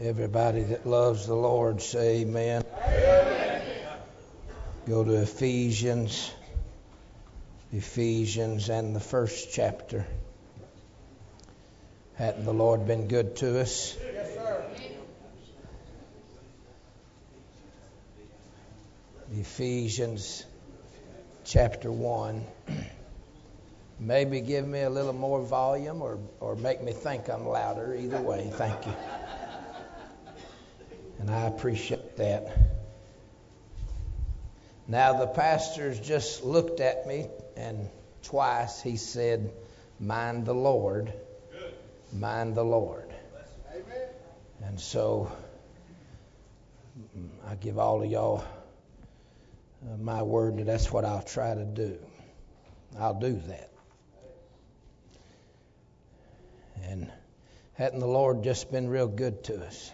Everybody that loves the Lord say amen. amen. Go to Ephesians. Ephesians and the first chapter. Hadn't the Lord been good to us? Yes, sir. Ephesians chapter 1. Maybe give me a little more volume or, or make me think I'm louder. Either way, thank you. And I appreciate that. Now, the pastor's just looked at me, and twice he said, Mind the Lord. Mind the Lord. Amen. And so I give all of y'all uh, my word that that's what I'll try to do. I'll do that. And hadn't the Lord just been real good to us?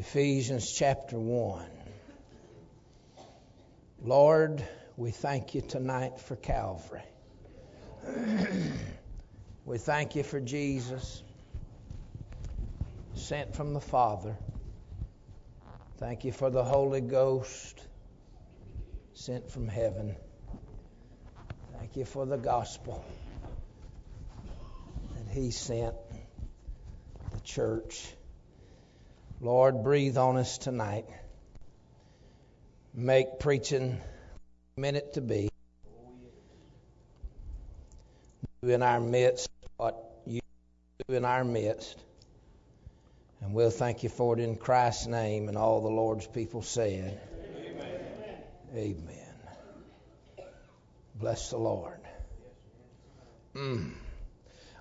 Ephesians chapter 1. Lord, we thank you tonight for Calvary. we thank you for Jesus, sent from the Father. Thank you for the Holy Ghost, sent from heaven. Thank you for the gospel that He sent the church. Lord, breathe on us tonight. Make preaching minute to be Do in our midst what you do in our midst. And we'll thank you for it in Christ's name. And all the Lord's people said, Amen. Amen. Bless the Lord. Mm.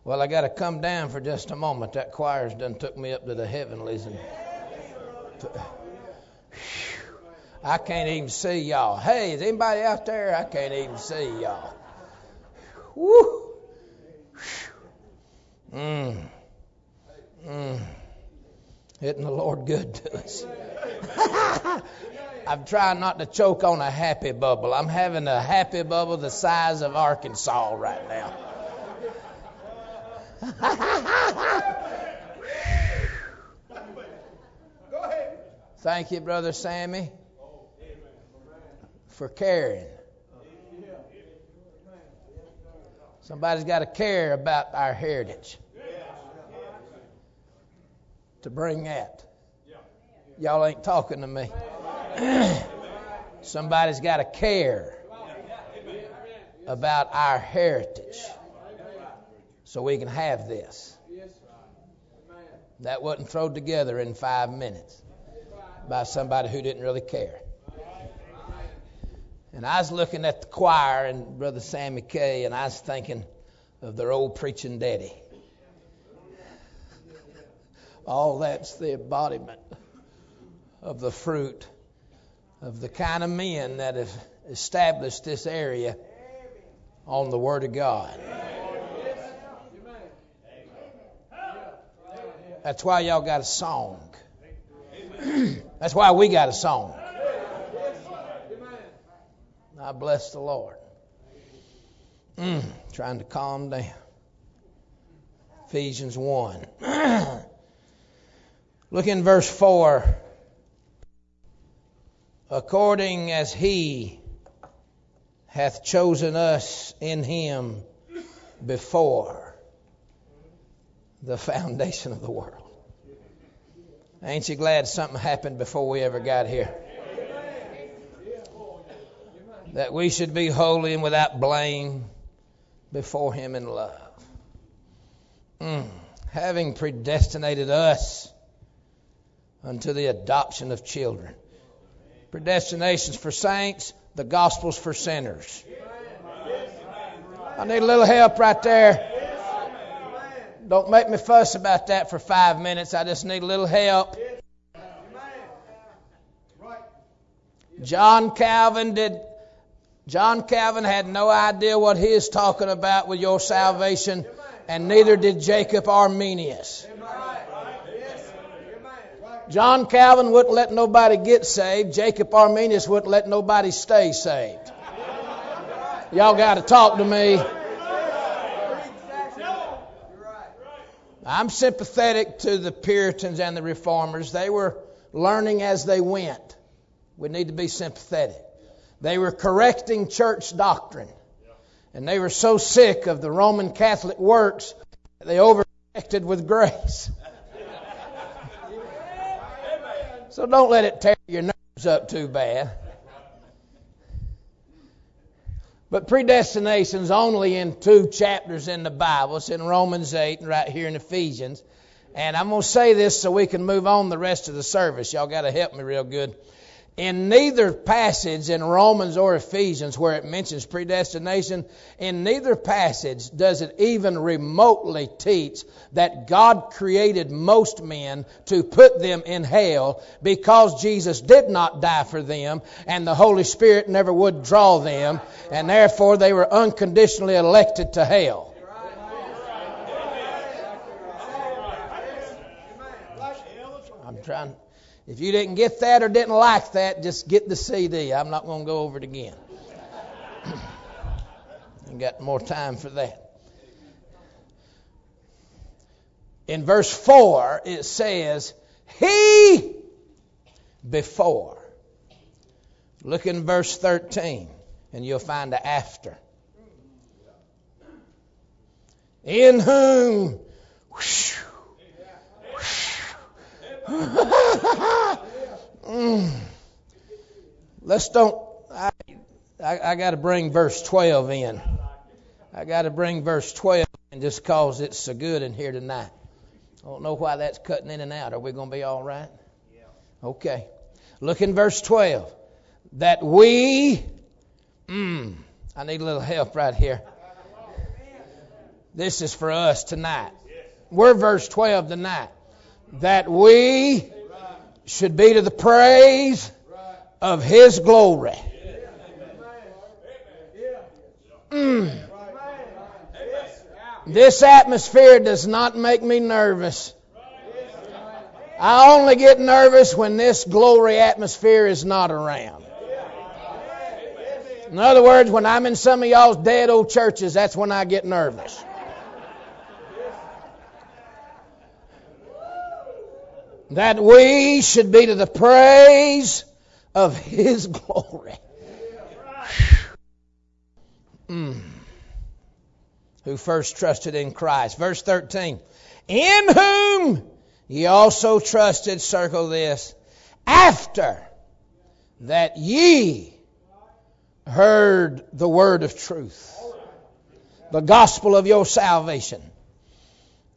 Well, I got to come down for just a moment. That choir's done took me up to the heavenlies and. I can't even see y'all. Hey, is anybody out there? I can't even see y'all. Woo! Mmm. Mmm. Isn't the Lord good to us? I'm trying not to choke on a happy bubble. I'm having a happy bubble the size of Arkansas right now. Thank you, Brother Sammy, for caring. Somebody's got to care about our heritage. To bring that. Y'all ain't talking to me. Somebody's got to care about our heritage so we can have this. That wasn't thrown together in five minutes by somebody who didn't really care. And I was looking at the choir and Brother Sammy Kay, and I was thinking of their old preaching daddy. All that's the embodiment of the fruit of the kind of men that have established this area on the Word of God. That's why y'all got a song. That's why we got a song. I bless the Lord. Mm, trying to calm down. Ephesians 1. Look in verse 4. According as he hath chosen us in him before the foundation of the world. Ain't you glad something happened before we ever got here? That we should be holy and without blame before Him in love. Mm. Having predestinated us unto the adoption of children. Predestination's for saints, the gospel's for sinners. I need a little help right there. Don't make me fuss about that for five minutes. I just need a little help. John Calvin did. John Calvin had no idea what he is talking about with your salvation, and neither did Jacob Arminius. John Calvin wouldn't let nobody get saved. Jacob Arminius wouldn't let nobody stay saved. Y'all got to talk to me. I'm sympathetic to the Puritans and the Reformers. They were learning as they went. We need to be sympathetic. They were correcting church doctrine. And they were so sick of the Roman Catholic works that they overcorrected with grace. So don't let it tear your nerves up too bad. But predestination's only in two chapters in the Bible. It's in Romans 8 and right here in Ephesians. And I'm going to say this so we can move on the rest of the service. Y'all got to help me real good. In neither passage in Romans or Ephesians where it mentions predestination, in neither passage does it even remotely teach that God created most men to put them in hell because Jesus did not die for them and the Holy Spirit never would draw them and therefore they were unconditionally elected to hell. I'm trying if you didn't get that or didn't like that, just get the CD. I'm not going to go over it again. Ain't got more time for that. In verse 4, it says, He before. Look in verse 13, and you'll find the after. In whom, whoosh, mm. Let's don't. I, I, I got to bring verse 12 in. I got to bring verse 12 in just because it's so good in here tonight. I don't know why that's cutting in and out. Are we going to be all right? Okay. Look in verse 12. That we. Mm, I need a little help right here. This is for us tonight. We're verse 12 tonight that we should be to the praise of His glory. Mm. This atmosphere does not make me nervous. I only get nervous when this glory atmosphere is not around. In other words, when I'm in some of y'all's dead old churches, that's when I get nervous. That we should be to the praise of His glory. Mm. Who first trusted in Christ. Verse 13. In whom ye also trusted, circle this, after that ye heard the word of truth, the gospel of your salvation.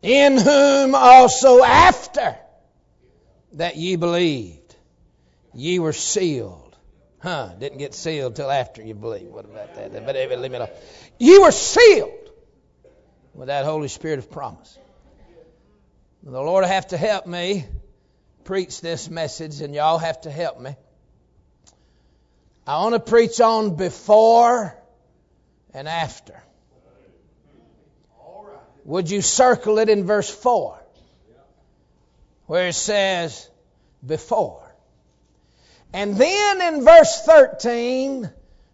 In whom also after that ye believed, ye were sealed. Huh, didn't get sealed till after you believed. What about that? But leave it alone. Ye were sealed with that Holy Spirit of promise. The Lord have to help me preach this message, and y'all have to help me. I want to preach on before and after. Would you circle it in verse 4? Where it says before. And then in verse 13,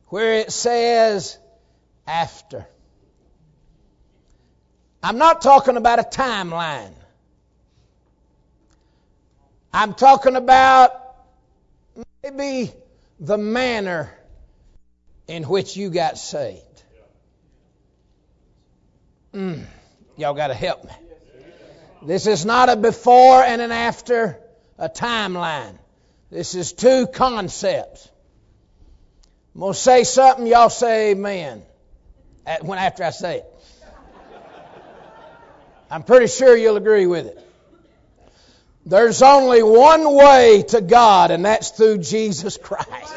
where it says after. I'm not talking about a timeline. I'm talking about maybe the manner in which you got saved. Mm, y'all got to help me. This is not a before and an after, a timeline. This is two concepts. I'm going to say something, y'all say amen when after I say it. I'm pretty sure you'll agree with it. There's only one way to God, and that's through Jesus Christ.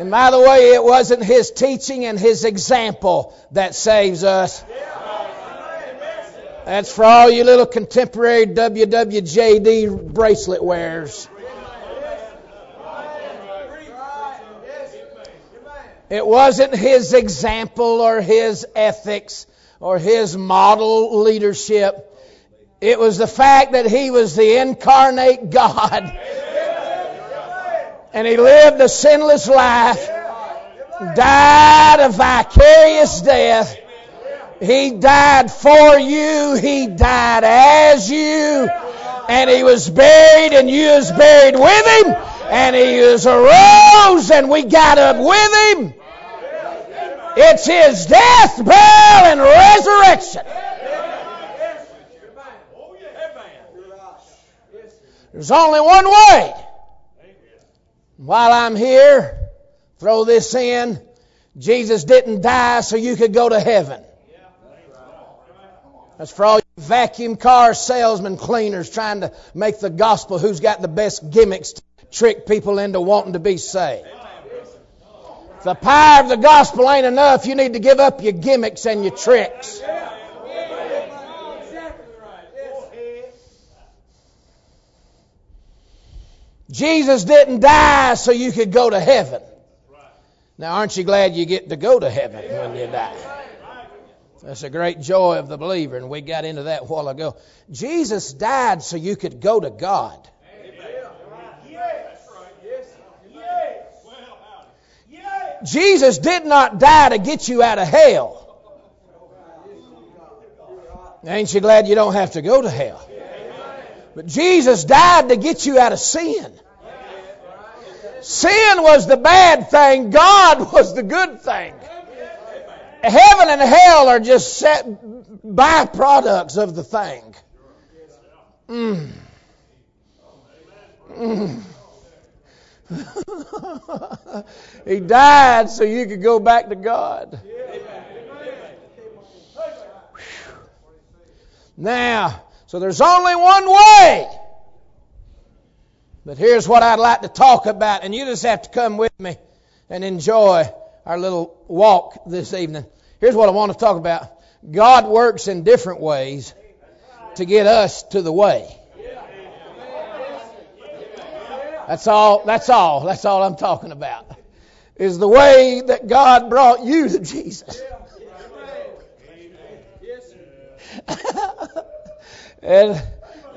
And by the way, it wasn't his teaching and his example that saves us. That's for all you little contemporary WWJD bracelet wearers. It wasn't his example or his ethics or his model leadership. It was the fact that he was the incarnate God and he lived a sinless life, died a vicarious death, He died for you. He died as you. And he was buried and you was buried with him. And he was arose and we got up with him. It's his death, burial, and resurrection. There's only one way. While I'm here, throw this in. Jesus didn't die so you could go to heaven. That's for all you vacuum car salesmen, cleaners trying to make the gospel who's got the best gimmicks to trick people into wanting to be saved. If the power of the gospel ain't enough, you need to give up your gimmicks and your tricks. Jesus didn't die so you could go to heaven. Now, aren't you glad you get to go to heaven when you die? That's a great joy of the believer, and we got into that a while ago. Jesus died so you could go to God. Jesus did not die to get you out of hell. Ain't you glad you don't have to go to hell? But Jesus died to get you out of sin. Sin was the bad thing, God was the good thing. Heaven and hell are just set byproducts of the thing. Mm. Mm. he died so you could go back to God. Now, so there's only one way. But here's what I'd like to talk about, and you just have to come with me and enjoy our little walk this evening. Here's what I want to talk about. God works in different ways to get us to the way. That's all, that's all, that's all I'm talking about. Is the way that God brought you to Jesus. And,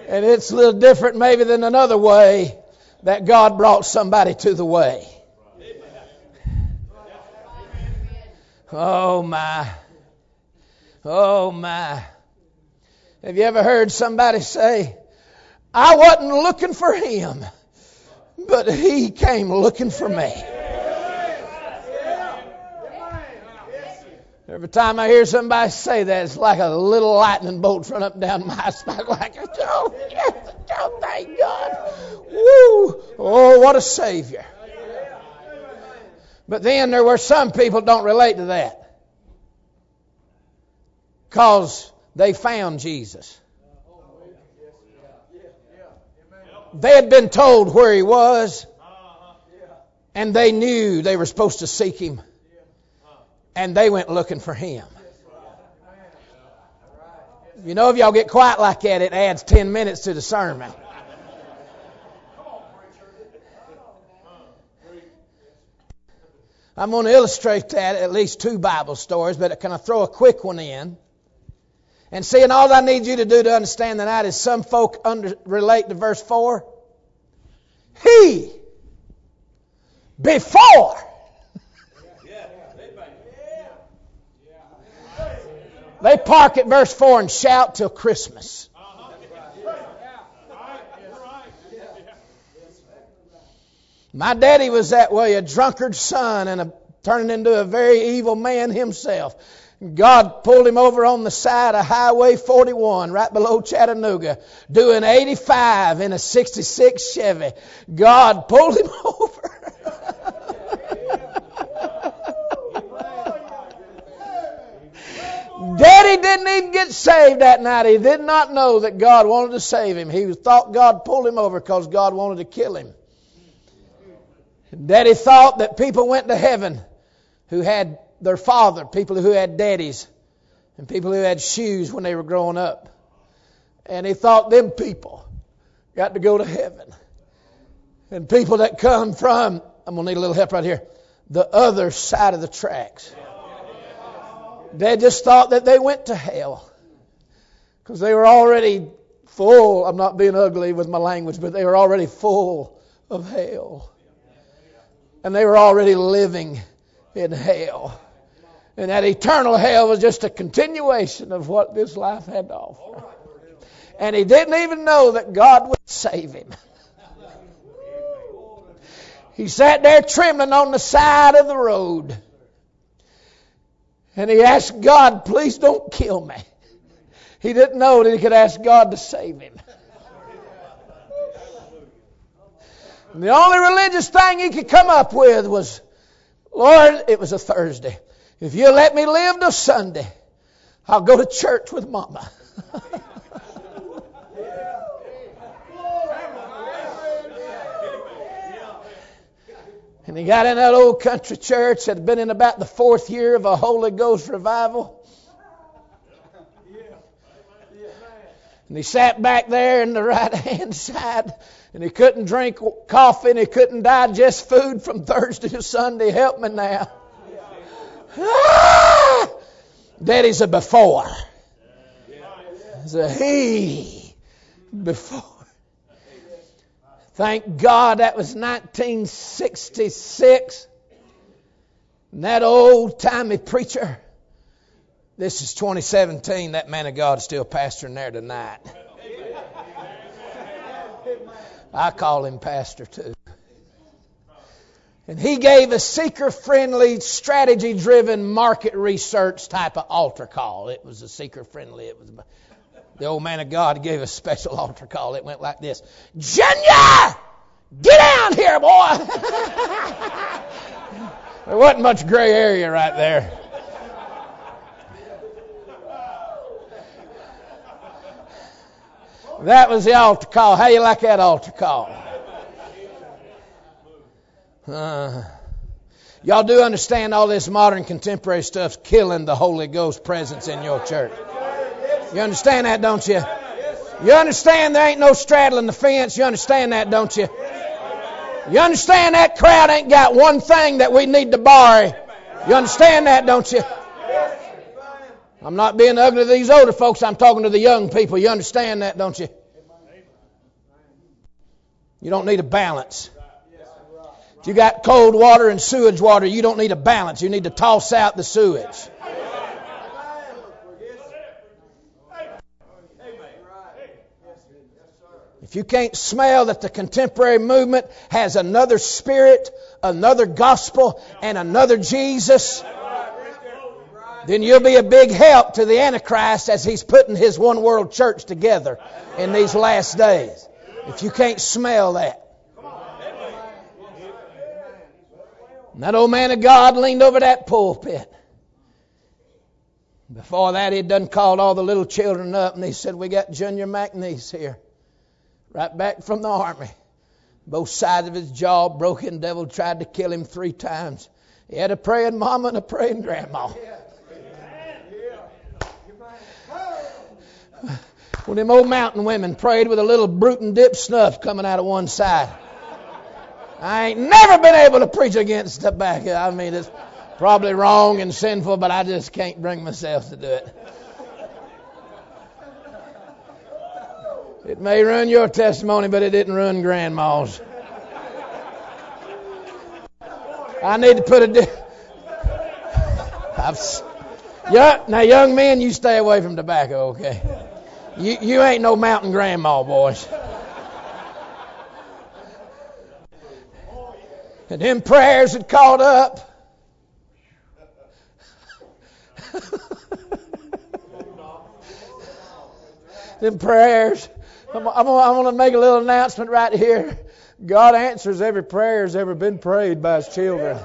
and it's a little different maybe than another way that God brought somebody to the way. Oh my. Oh my. Have you ever heard somebody say, I wasn't looking for him, but he came looking for me? Every time I hear somebody say that, it's like a little lightning bolt run up down my spine. Like, oh, yes, oh, thank God. Woo! Oh, what a Savior. But then there were some people don't relate to that. Because they found Jesus. They had been told where he was. And they knew they were supposed to seek him and they went looking for him. You know, if y'all get quiet like that, it adds 10 minutes to the sermon. I'm going to illustrate that at least two Bible stories, but can I throw a quick one in? And seeing all I need you to do to understand tonight is some folk under, relate to verse 4. He, before They park at verse 4 and shout till Christmas. My daddy was that way, a drunkard son and a, turning into a very evil man himself. God pulled him over on the side of Highway 41 right below Chattanooga, doing 85 in a 66 Chevy. God pulled him over. Daddy didn't even get saved that night. He did not know that God wanted to save him. He thought God pulled him over because God wanted to kill him. Daddy thought that people went to heaven who had their father, people who had daddies, and people who had shoes when they were growing up. And he thought them people got to go to heaven. And people that come from, I'm going to need a little help right here, the other side of the tracks. They just thought that they went to hell because they were already full. I'm not being ugly with my language, but they were already full of hell. And they were already living in hell. And that eternal hell was just a continuation of what this life had to offer. And he didn't even know that God would save him. He sat there trembling on the side of the road. And he asked God, please don't kill me. He didn't know that he could ask God to save him. And the only religious thing he could come up with was, Lord, it was a Thursday. If you let me live till Sunday, I'll go to church with Mama. and he got in that old country church that had been in about the fourth year of a Holy Ghost revival. And he sat back there in the right hand side and he couldn't drink coffee and he couldn't digest food from Thursday to Sunday. Help me now. Ah! Daddy's a before. It's a he before. Thank God that was 1966. And that old timey preacher, this is 2017, that man of God is still pastoring there tonight. I call him pastor too. And he gave a seeker friendly, strategy driven, market research type of altar call. It was a seeker friendly. It was the old man of God gave a special altar call. It went like this Junior! Get down here, boy! there wasn't much gray area right there. That was the altar call. How you like that altar call? Uh, y'all do understand all this modern contemporary stuff's killing the Holy Ghost presence in your church. You understand that, don't you? You understand there ain't no straddling the fence. You understand that, don't you? You understand that crowd ain't got one thing that we need to borrow. You understand that, don't you? I'm not being ugly to these older folks. I'm talking to the young people. You understand that, don't you? You don't need a balance. If you got cold water and sewage water, you don't need a balance. You need to toss out the sewage. If you can't smell that the contemporary movement has another spirit, another gospel, and another Jesus, then you'll be a big help to the Antichrist as he's putting his one world church together in these last days. If you can't smell that. And that old man of God leaned over that pulpit. Before that, he'd done called all the little children up and he said, We got Junior McNeese here, right back from the army. Both sides of his jaw broken. Devil tried to kill him three times. He had a praying mama and a praying grandma. When them old mountain women prayed with a little Bruton dip snuff coming out of one side. I ain't never been able to preach against tobacco. I mean, it's probably wrong and sinful, but I just can't bring myself to do it. It may ruin your testimony, but it didn't ruin grandma's. I need to put a. Di- I've, yeah, now young men, you stay away from tobacco, okay? You you ain't no mountain grandma, boys. And them prayers had caught up. them prayers. I'm, I'm, I'm going to make a little announcement right here. God answers every prayer that's ever been prayed by His children.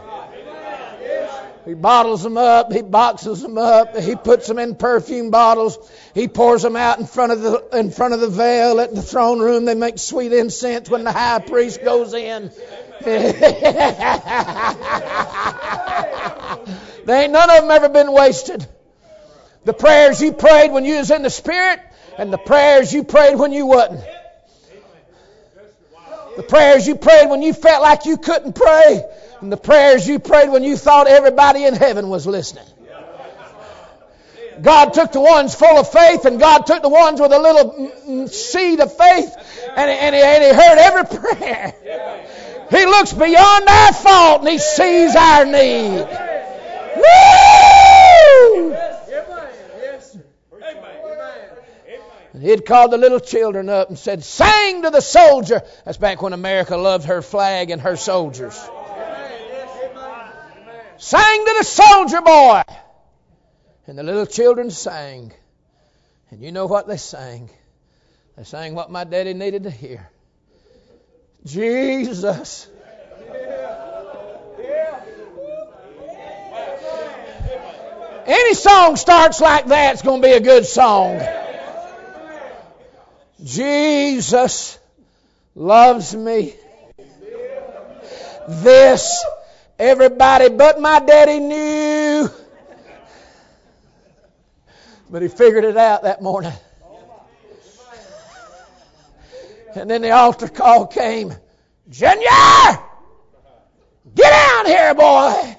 He bottles them up. He boxes them up. He puts them in perfume bottles. He pours them out in front of the in front of the veil at the throne room. They make sweet incense when the high priest goes in. they ain't none of them ever been wasted. The prayers you prayed when you was in the Spirit, and the prayers you prayed when you wasn't. The prayers you prayed when you felt like you couldn't pray, and the prayers you prayed when you thought everybody in heaven was listening. God took the ones full of faith, and God took the ones with a little mm, mm, seed of faith, and, and, he, and he heard every prayer. He looks beyond our fault and He sees our need. Woo! He'd called the little children up and said, Sing to the soldier. That's back when America loved her flag and her soldiers. Sang to the soldier boy. And the little children sang. And you know what they sang? They sang what my daddy needed to hear. Jesus. Any song starts like that, it's going to be a good song. Jesus loves me. This everybody but my daddy knew. But he figured it out that morning. And then the altar call came. Junior! Get down here, boy!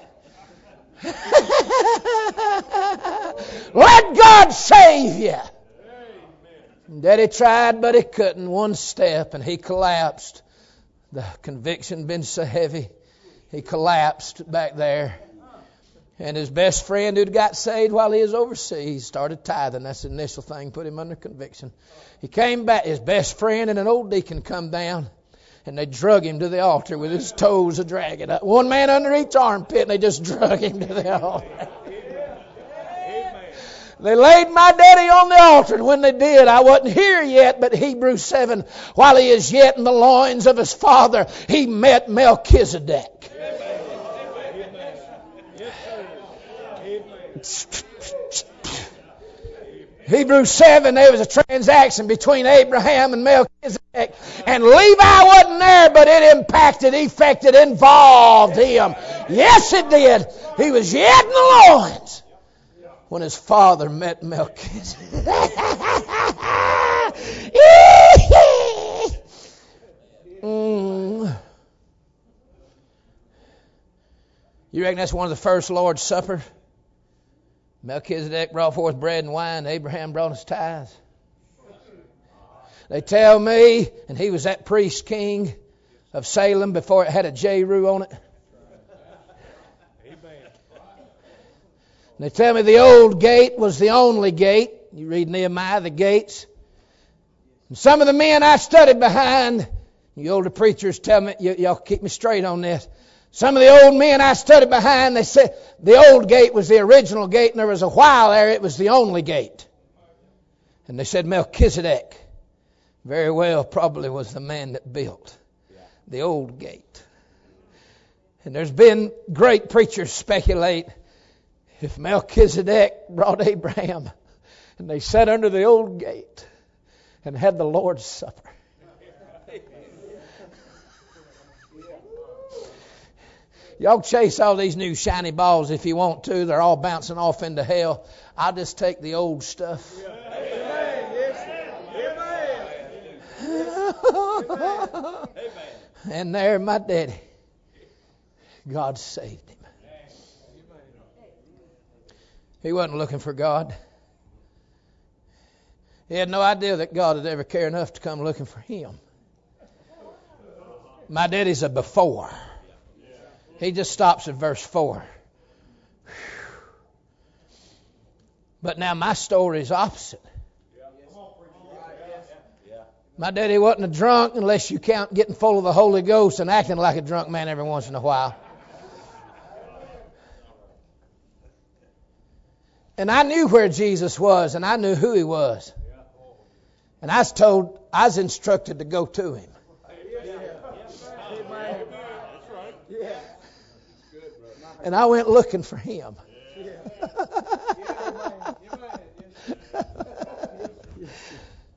Let God save you. Daddy tried, but he couldn't. One step, and he collapsed. The conviction been so heavy, he collapsed back there. And his best friend who'd got saved while he was overseas started tithing. That's the initial thing, put him under conviction. He came back, his best friend and an old deacon come down, and they drug him to the altar with his toes a dragging. One man under each armpit, and they just drug him to the altar. They laid my daddy on the altar, and when they did, I wasn't here yet, but Hebrews 7, while he is yet in the loins of his father, he met Melchizedek. Hebrews 7, there was a transaction between Abraham and Melchizedek. And Levi wasn't there, but it impacted, affected, involved him. Yes, it did. He was yet in the loins when his father met Melchizedek. You reckon that's one of the first Lord's Supper? Melchizedek brought forth bread and wine. Abraham brought his tithes. They tell me, and he was that priest king of Salem before it had a Jeru on it. And they tell me the old gate was the only gate. You read Nehemiah, the gates. And some of the men I studied behind, you older preachers tell me, y- y'all keep me straight on this. Some of the old men I studied behind, they said the old gate was the original gate, and there was a while there it was the only gate. And they said Melchizedek very well probably was the man that built the old gate. And there's been great preachers speculate if Melchizedek brought Abraham and they sat under the old gate and had the Lord's Supper. Y'all chase all these new shiny balls if you want to. They're all bouncing off into hell. I'll just take the old stuff. and there, my daddy. God saved him. He wasn't looking for God. He had no idea that God would ever care enough to come looking for him. My daddy's a before. He just stops at verse 4. But now my story is opposite. My daddy wasn't a drunk unless you count getting full of the Holy Ghost and acting like a drunk man every once in a while. And I knew where Jesus was, and I knew who he was. And I was told, I was instructed to go to him. And I went looking for him.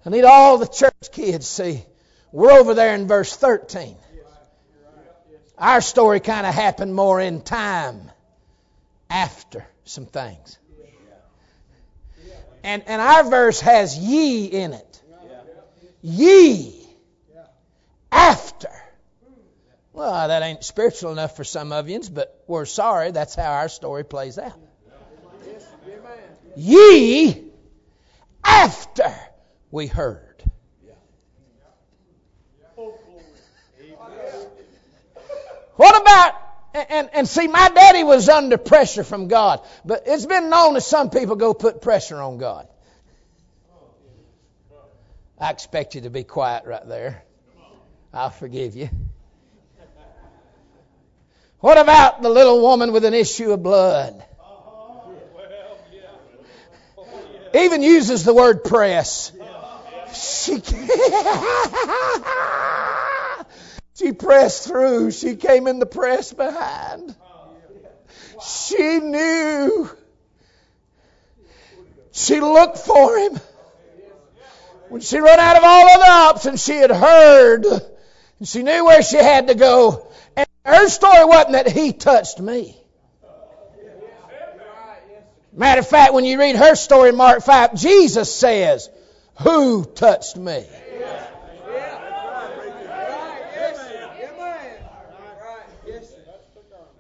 I need all the church kids see. We're over there in verse 13. Our story kind of happened more in time after some things. And, and our verse has ye in it. Ye. After. Well, that ain't spiritual enough for some of you, but we're sorry. That's how our story plays out. Ye. After we heard. What about and, and see, my daddy was under pressure from God. But it's been known that some people go put pressure on God. I expect you to be quiet right there. I'll forgive you. What about the little woman with an issue of blood? Even uses the word press. She, she pressed through. She came in the press behind. She knew. She looked for him. When she run out of all other options, she had heard. And she knew where she had to go. And her story wasn't that he touched me. Matter of fact, when you read her story in Mark 5, Jesus says, Who touched me?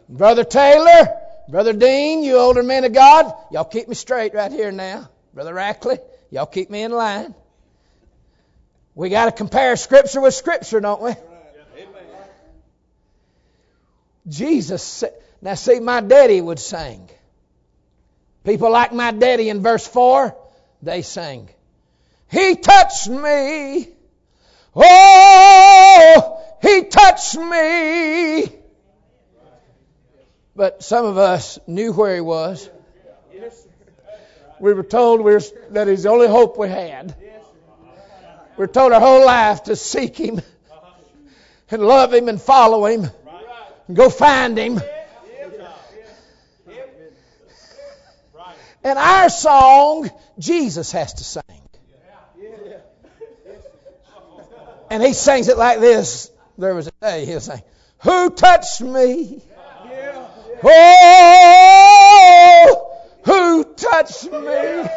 Brother Taylor, Brother Dean, you older men of God, y'all keep me straight right here now. Brother Rackley, y'all keep me in line. We got to compare Scripture with Scripture, don't we? Jesus said, now see, my daddy would sing. People like my daddy in verse 4, they sing. He touched me. Oh, he touched me. But some of us knew where he was. We were told we were, that he's the only hope we had. We were told our whole life to seek him and love him and follow him and go find him. And our song, Jesus has to sing. And he sings it like this. There was a day he'll sing, Who touched me? Oh, who touched me?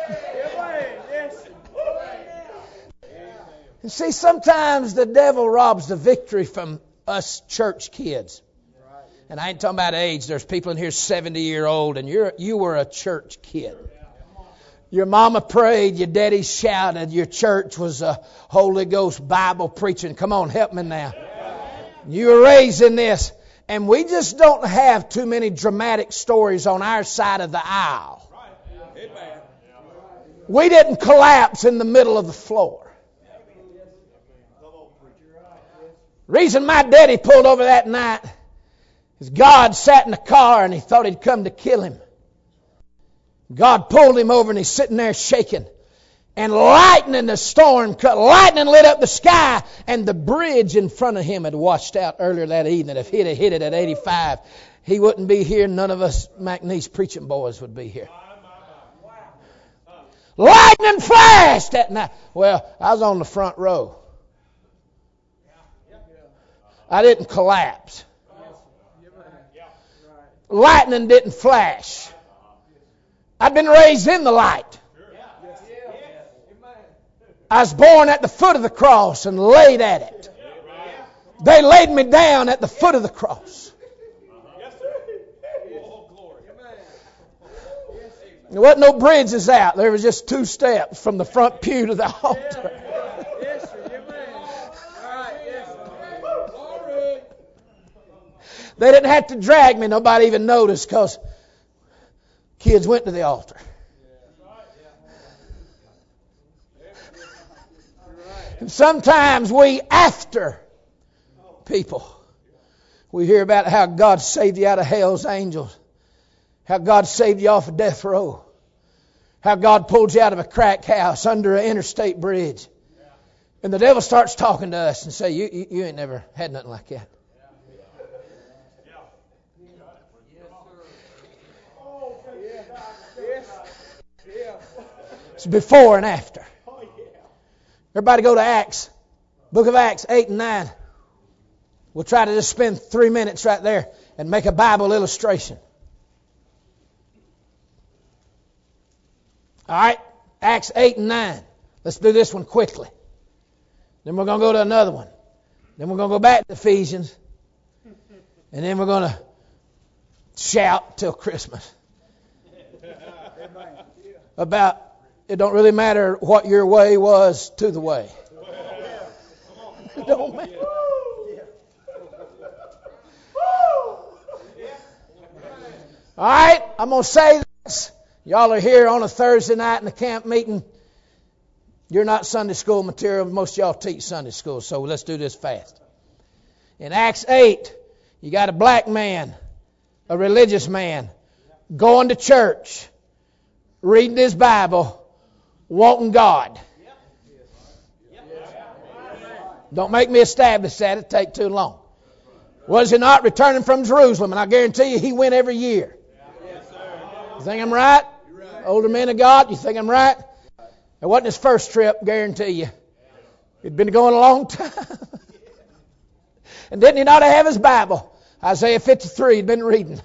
And see, sometimes the devil robs the victory from us church kids. And I ain't talking about age. There's people in here 70 year old, and you're you were a church kid. Your mama prayed, your daddy shouted, your church was a Holy Ghost Bible preaching. Come on, help me now. You were raised in this. And we just don't have too many dramatic stories on our side of the aisle. We didn't collapse in the middle of the floor. Reason my daddy pulled over that night is God sat in the car and he thought he'd come to kill him. God pulled him over and he's sitting there shaking and lightning, the storm cut, lightning lit up the sky, and the bridge in front of him had washed out earlier that evening. If he'd have hit it at 85, he wouldn't be here. None of us McNeese preaching boys would be here. Lightning flashed that night. Well, I was on the front row. I didn't collapse. Lightning didn't flash. I'd been raised in the light. I was born at the foot of the cross and laid at it. They laid me down at the foot of the cross. There wasn't no bridges out. There was just two steps from the front pew to the altar. They didn't have to drag me. Nobody even noticed because kids went to the altar. And sometimes we, after people, we hear about how God saved you out of hell's angels, how God saved you off of death row, how God pulled you out of a crack house under an interstate bridge. And the devil starts talking to us and say, you, you, you ain't never had nothing like that. It's before and after. Everybody go to Acts, book of Acts 8 and 9. We'll try to just spend three minutes right there and make a Bible illustration. All right, Acts 8 and 9. Let's do this one quickly. Then we're going to go to another one. Then we're going to go back to Ephesians. And then we're going to shout till Christmas about it don't really matter what your way was to the way. it don't matter. All right, I'm going to say this. Y'all are here on a Thursday night in the camp meeting. You're not Sunday school material. Most y'all teach Sunday school, so let's do this fast. In Acts 8, you got a black man, a religious man, going to church, reading his Bible, wanting God. Don't make me establish that. It'd take too long. Was he not returning from Jerusalem? And I guarantee you he went every year. You think I'm right? Older men of God, you think I'm right? It wasn't his first trip, guarantee you. He'd been going a long time. and didn't he not have his Bible? Isaiah 53, he'd been reading.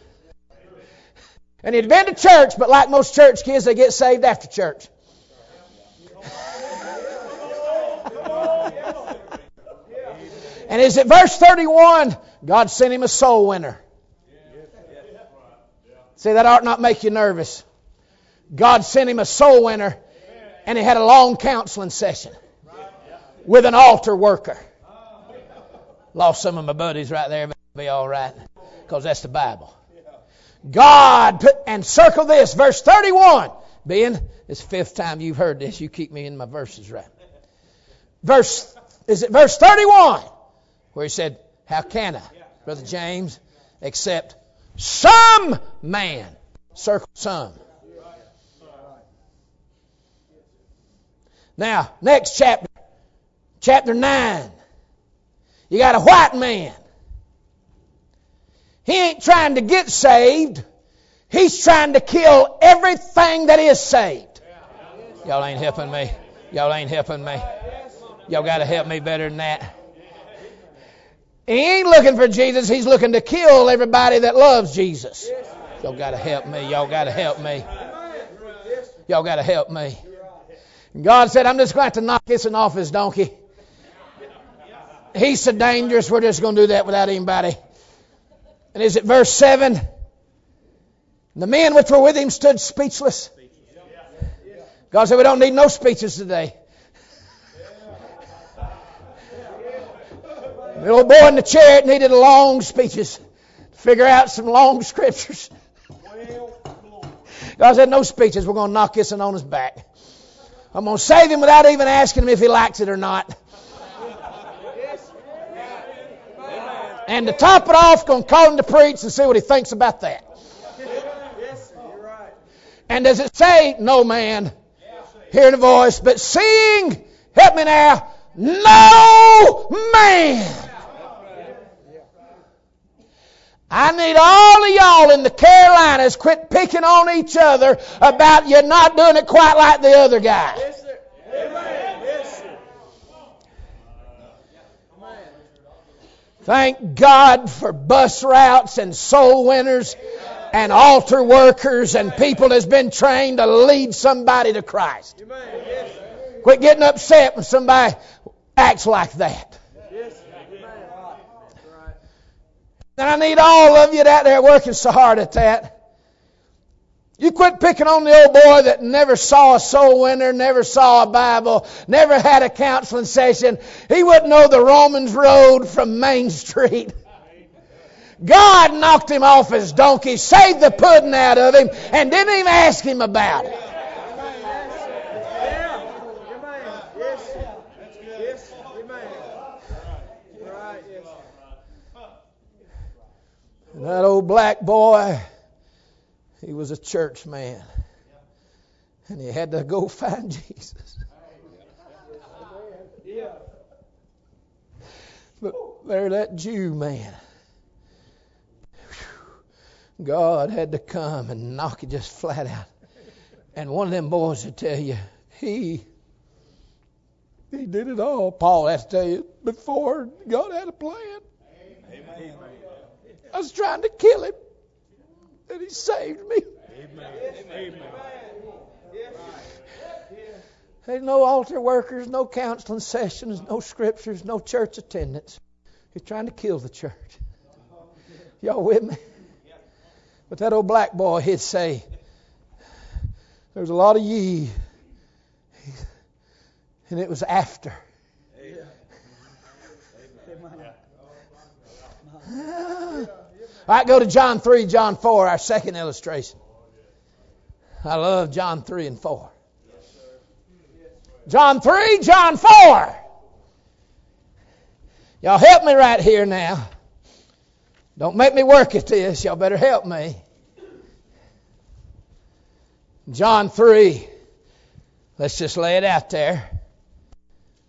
And he'd been to church, but like most church kids, they get saved after church. And is it verse 31? God sent him a soul winner. See, that ought not make you nervous. God sent him a soul winner, and he had a long counseling session with an altar worker. Lost some of my buddies right there, but it'll be all right because that's the Bible. God put, and circle this, verse 31. Ben, it's fifth time you've heard this. You keep me in my verses right. Verse, is it verse 31? Where he said, How can I, Brother James, except some man, circle some. Now, next chapter, chapter 9. You got a white man. He ain't trying to get saved. He's trying to kill everything that is saved. Y'all ain't helping me. Y'all ain't helping me. Y'all got to help me better than that. He ain't looking for Jesus. He's looking to kill everybody that loves Jesus. Y'all got to help me. Y'all got to help me. Y'all got to help me. God said, I'm just going to to knock this one off his donkey. He's so dangerous, we're just going to do that without anybody. And is it verse 7? The men which were with him stood speechless. God said, We don't need no speeches today. The old boy in the chariot needed long speeches to figure out some long scriptures. God said, No speeches. We're going to knock this one on his back. I'm going to save him without even asking him if he likes it or not. And to top it off, going to call him to preach and see what he thinks about that. And does it say, no man, hearing a voice, but seeing, help me now, no man. I need all of y'all in the Carolinas quit picking on each other about you not doing it quite like the other guy. Yes, Thank God for bus routes and soul winners and altar workers and people that's been trained to lead somebody to Christ. Quit getting upset when somebody acts like that. And I need all of you out there working so hard at that. You quit picking on the old boy that never saw a soul winner, never saw a Bible, never had a counseling session. He wouldn't know the Romans Road from Main Street. God knocked him off his donkey, saved the pudding out of him, and didn't even ask him about it. That old black boy he was a church man. And he had to go find Jesus. But there, that Jew man. God had to come and knock it just flat out. And one of them boys would tell you, he he did it all. Paul has to tell you, before God had a plan. Amen. I was trying to kill him and He saved me. Amen. Amen. There's no altar workers, no counseling sessions, no scriptures, no church attendance. He's trying to kill the church. Y'all with me? But that old black boy, he'd say, There's a lot of ye. And it was after. All right, go to John 3, John 4, our second illustration. I love John 3 and 4. John 3, John 4. Y'all help me right here now. Don't make me work at this. Y'all better help me. John 3. Let's just lay it out there.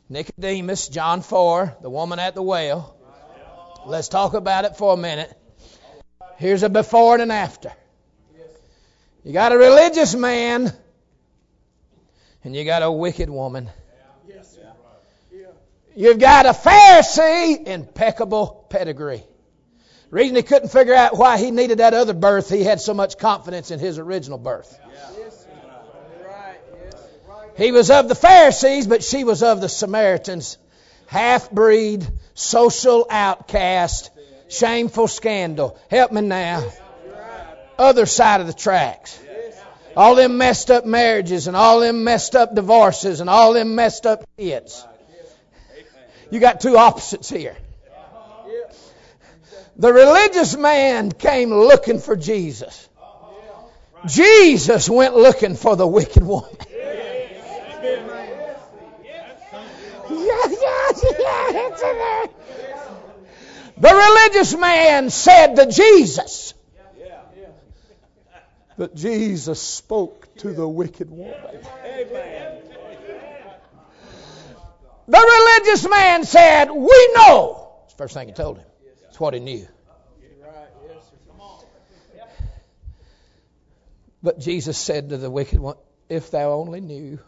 Nicodemus, John 4, the woman at the well. Let's talk about it for a minute. Here's a before and an after. You got a religious man, and you got a wicked woman. You've got a Pharisee, impeccable pedigree. The reason he couldn't figure out why he needed that other birth, he had so much confidence in his original birth. He was of the Pharisees, but she was of the Samaritans. Half breed, social outcast, shameful scandal. Help me now. Other side of the tracks. All them messed up marriages and all them messed up divorces and all them messed up kids. You got two opposites here. The religious man came looking for Jesus. Jesus went looking for the wicked woman. Yeah, yeah, yeah, it's in there. The religious man said to Jesus, but Jesus spoke to the wicked woman. The religious man said, We know. It's the first thing he told him. It's what he knew. But Jesus said to the wicked one, If thou only knew.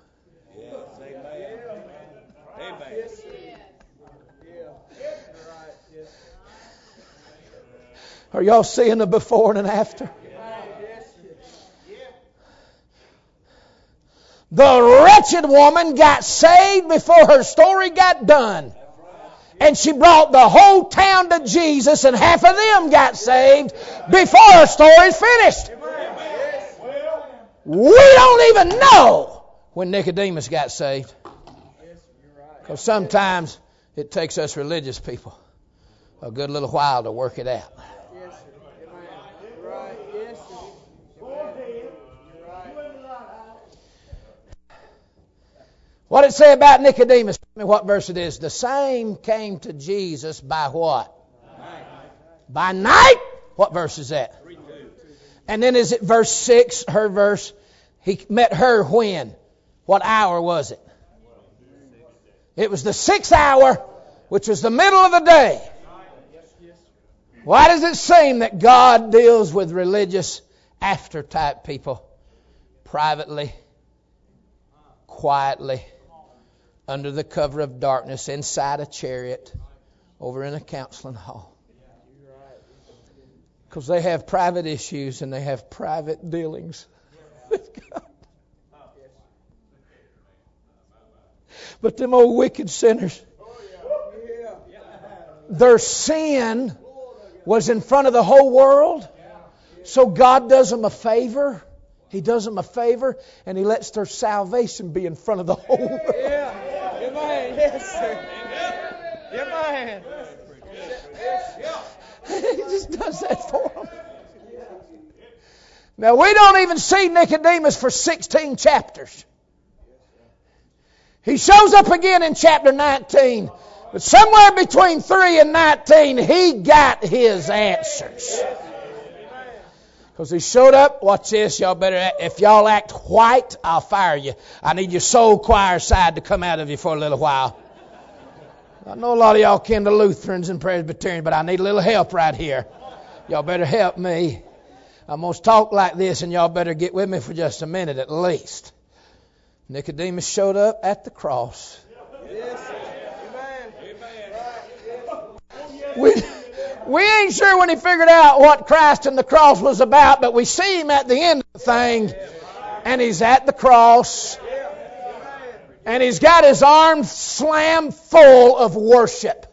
Are y'all seeing the before and an after? The wretched woman got saved before her story got done. And she brought the whole town to Jesus, and half of them got saved before her story's finished. We don't even know when Nicodemus got saved. Because sometimes it takes us religious people a good little while to work it out. What did it say about Nicodemus? Tell me what verse it is? The same came to Jesus by what? Night. By night? What verse is that? And then is it verse 6, her verse? He met her when? What hour was it? It was the sixth hour, which was the middle of the day. Why does it seem that God deals with religious after type people privately, quietly, under the cover of darkness inside a chariot over in a counseling hall. Because they have private issues and they have private dealings. But them old wicked sinners, their sin was in front of the whole world. So God does them a favor. He does them a favor and He lets their salvation be in front of the whole world. Yes, sir. Amen. he just does that for them. Now, we don't even see Nicodemus for 16 chapters. He shows up again in chapter 19. But somewhere between 3 and 19, he got his answers. Because he showed up. Watch this. Y'all better, if y'all act white, I'll fire you. I need your soul choir side to come out of you for a little while. I know a lot of y'all kin to Lutherans and Presbyterians, but I need a little help right here. Y'all better help me. I'm going to talk like this, and y'all better get with me for just a minute at least. Nicodemus showed up at the cross. Yes, Amen. amen. We, we ain't sure when he figured out what Christ and the cross was about, but we see him at the end of the thing, and he's at the cross, and he's got his arms slammed full of worship.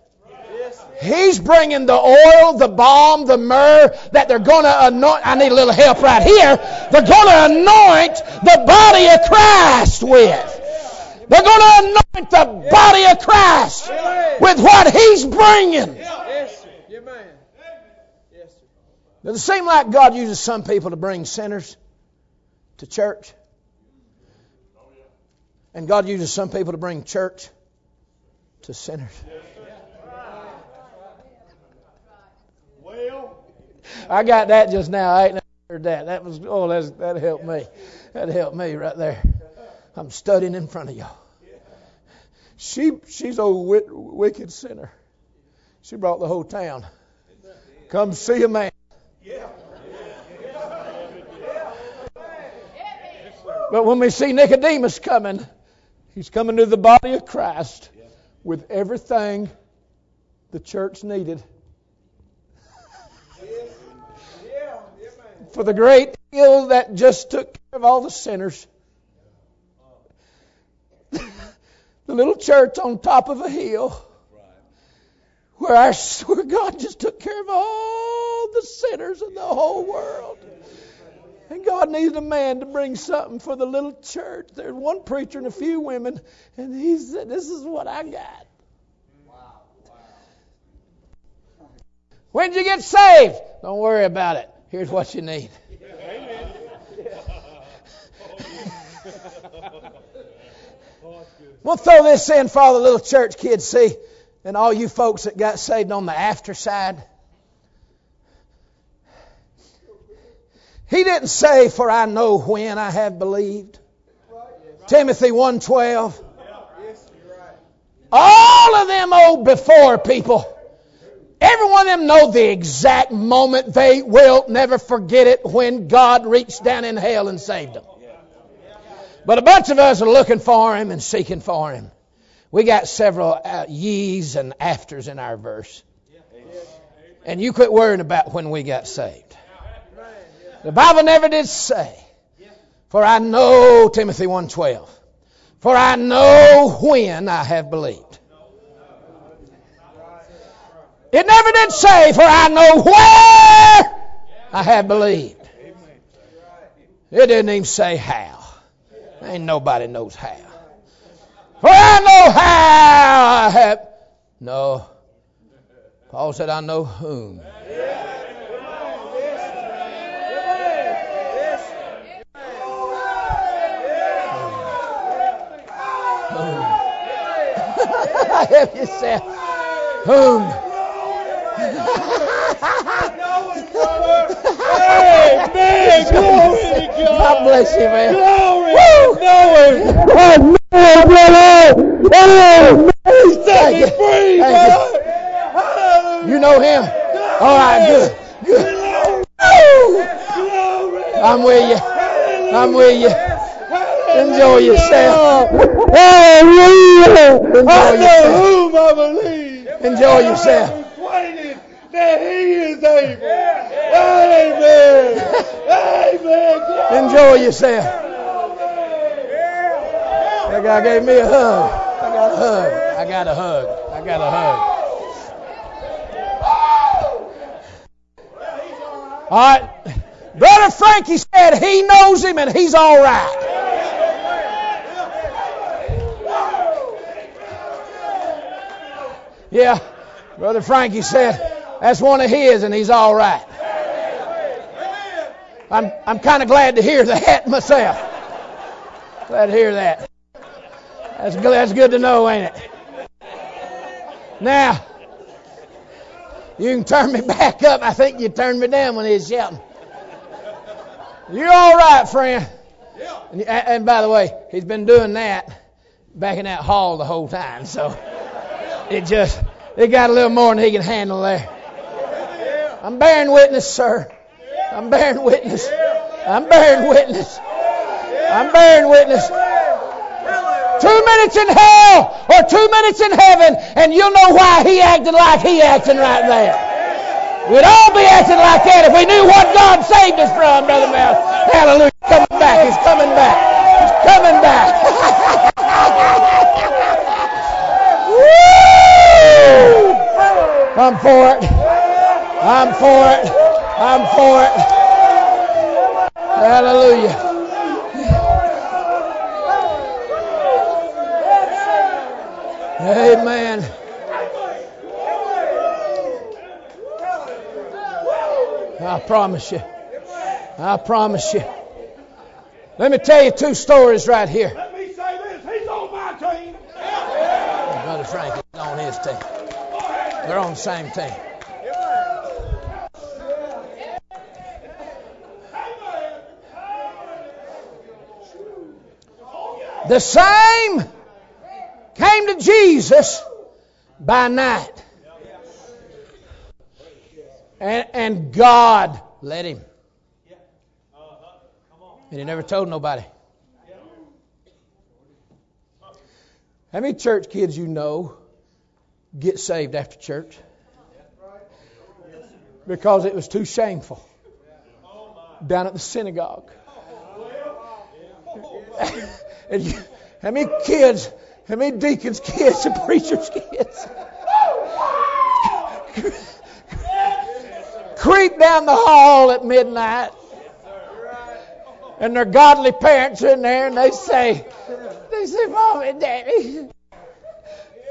He's bringing the oil, the balm, the myrrh that they're going to anoint. I need a little help right here. They're going to anoint the body of Christ with. They're going to anoint the body of Christ with what He's bringing. Does it seem like God uses some people to bring sinners to church? And God uses some people to bring church to sinners. Well, I got that just now. I ain't never heard that. That was oh, that helped me. That helped me right there. I'm studying in front of y'all. She she's a wicked sinner. She brought the whole town. Come see a man. But when we see Nicodemus coming, he's coming to the body of Christ with everything the church needed. For the great hill that just took care of all the sinners. the little church on top of a hill where, our, where God just took care of all the sinners in the whole world. And God needed a man to bring something for the little church. There's one preacher and a few women, and he said, This is what I got. When did you get saved? Don't worry about it. Here's what you need. We'll throw this in for all the little church kids, see, and all you folks that got saved on the after side. He didn't say, For I know when I have believed. Timothy 1.12. All of them old before people. Every one of them know the exact moment they will never forget it when God reached down in hell and saved them. But a bunch of us are looking for him and seeking for him. We got several uh, ye's and afters in our verse. And you quit worrying about when we got saved. The Bible never did say, for I know, Timothy 1.12, for I know when I have believed. It never did say, for I know where I have believed. It didn't even say how. Ain't nobody knows how. For I know how I have. No. Paul said, I know whom. Help yourself. Whom? Amen. Glory to God. God bless you, man. Glory. Woo! Knowing. He's Thank you. setting free, Thank you. God. You know him? All right, good. Good. I'm with you. I'm with you. Enjoy yourself. Hallelujah. Enjoy I know whom I believe. Enjoy yourself. That He is able. Amen. Amen. Enjoy yourself. That guy gave me a hug. I got a hug. I got a hug. I got a hug. All right. Brother Frankie said he knows him and he's all right. Yeah. Brother Frankie said that's one of his and he's all right. I'm, I'm kind of glad to hear that myself. Glad to hear that. That's good, that's good to know, ain't it? Now, you can turn me back up. I think you turned me down when he was shouting. You're all right, friend. And, and by the way, he's been doing that back in that hall the whole time. So it just it got a little more than he can handle there. I'm bearing witness, sir. I'm bearing witness. I'm bearing witness. I'm bearing witness. Two minutes in hell or two minutes in heaven, and you'll know why he acted like he acting right there. We'd all be acting like that if we knew what God saved us from, Brother Mel. Hallelujah. He's coming back. He's coming back. He's coming back. Woo! I'm for it. I'm for it. I'm for it. Hallelujah. Amen. I promise you. I promise you. Let me tell you two stories right here. Let me say this. He's Brother Frank is on his team. They're on the same team. The same came to Jesus by night. And, and God led him. And he never told nobody. How many church kids you know get saved after church? Because it was too shameful down at the synagogue. and you, how many kids, how many deacons' kids and preachers' kids creep down the hall at midnight and their godly parents are in there and they say, they say, Mom and Daddy,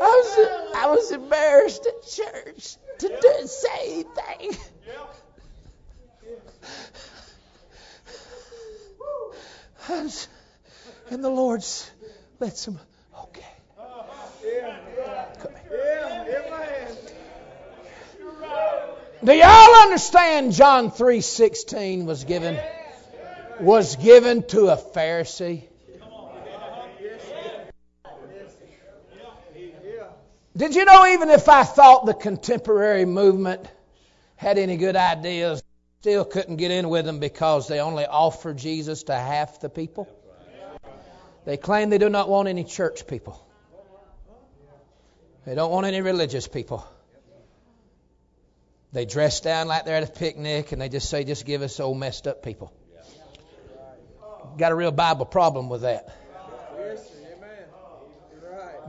I was, I was embarrassed at church to do, say anything. And the Lord lets here. Do y'all understand John 3:16 was given was given to a Pharisee? Did you know even if I thought the contemporary movement had any good ideas, still couldn't get in with them because they only offer Jesus to half the people? They claim they do not want any church people. They don't want any religious people. They dress down like they're at a picnic and they just say, just give us old messed up people. Got a real Bible problem with that.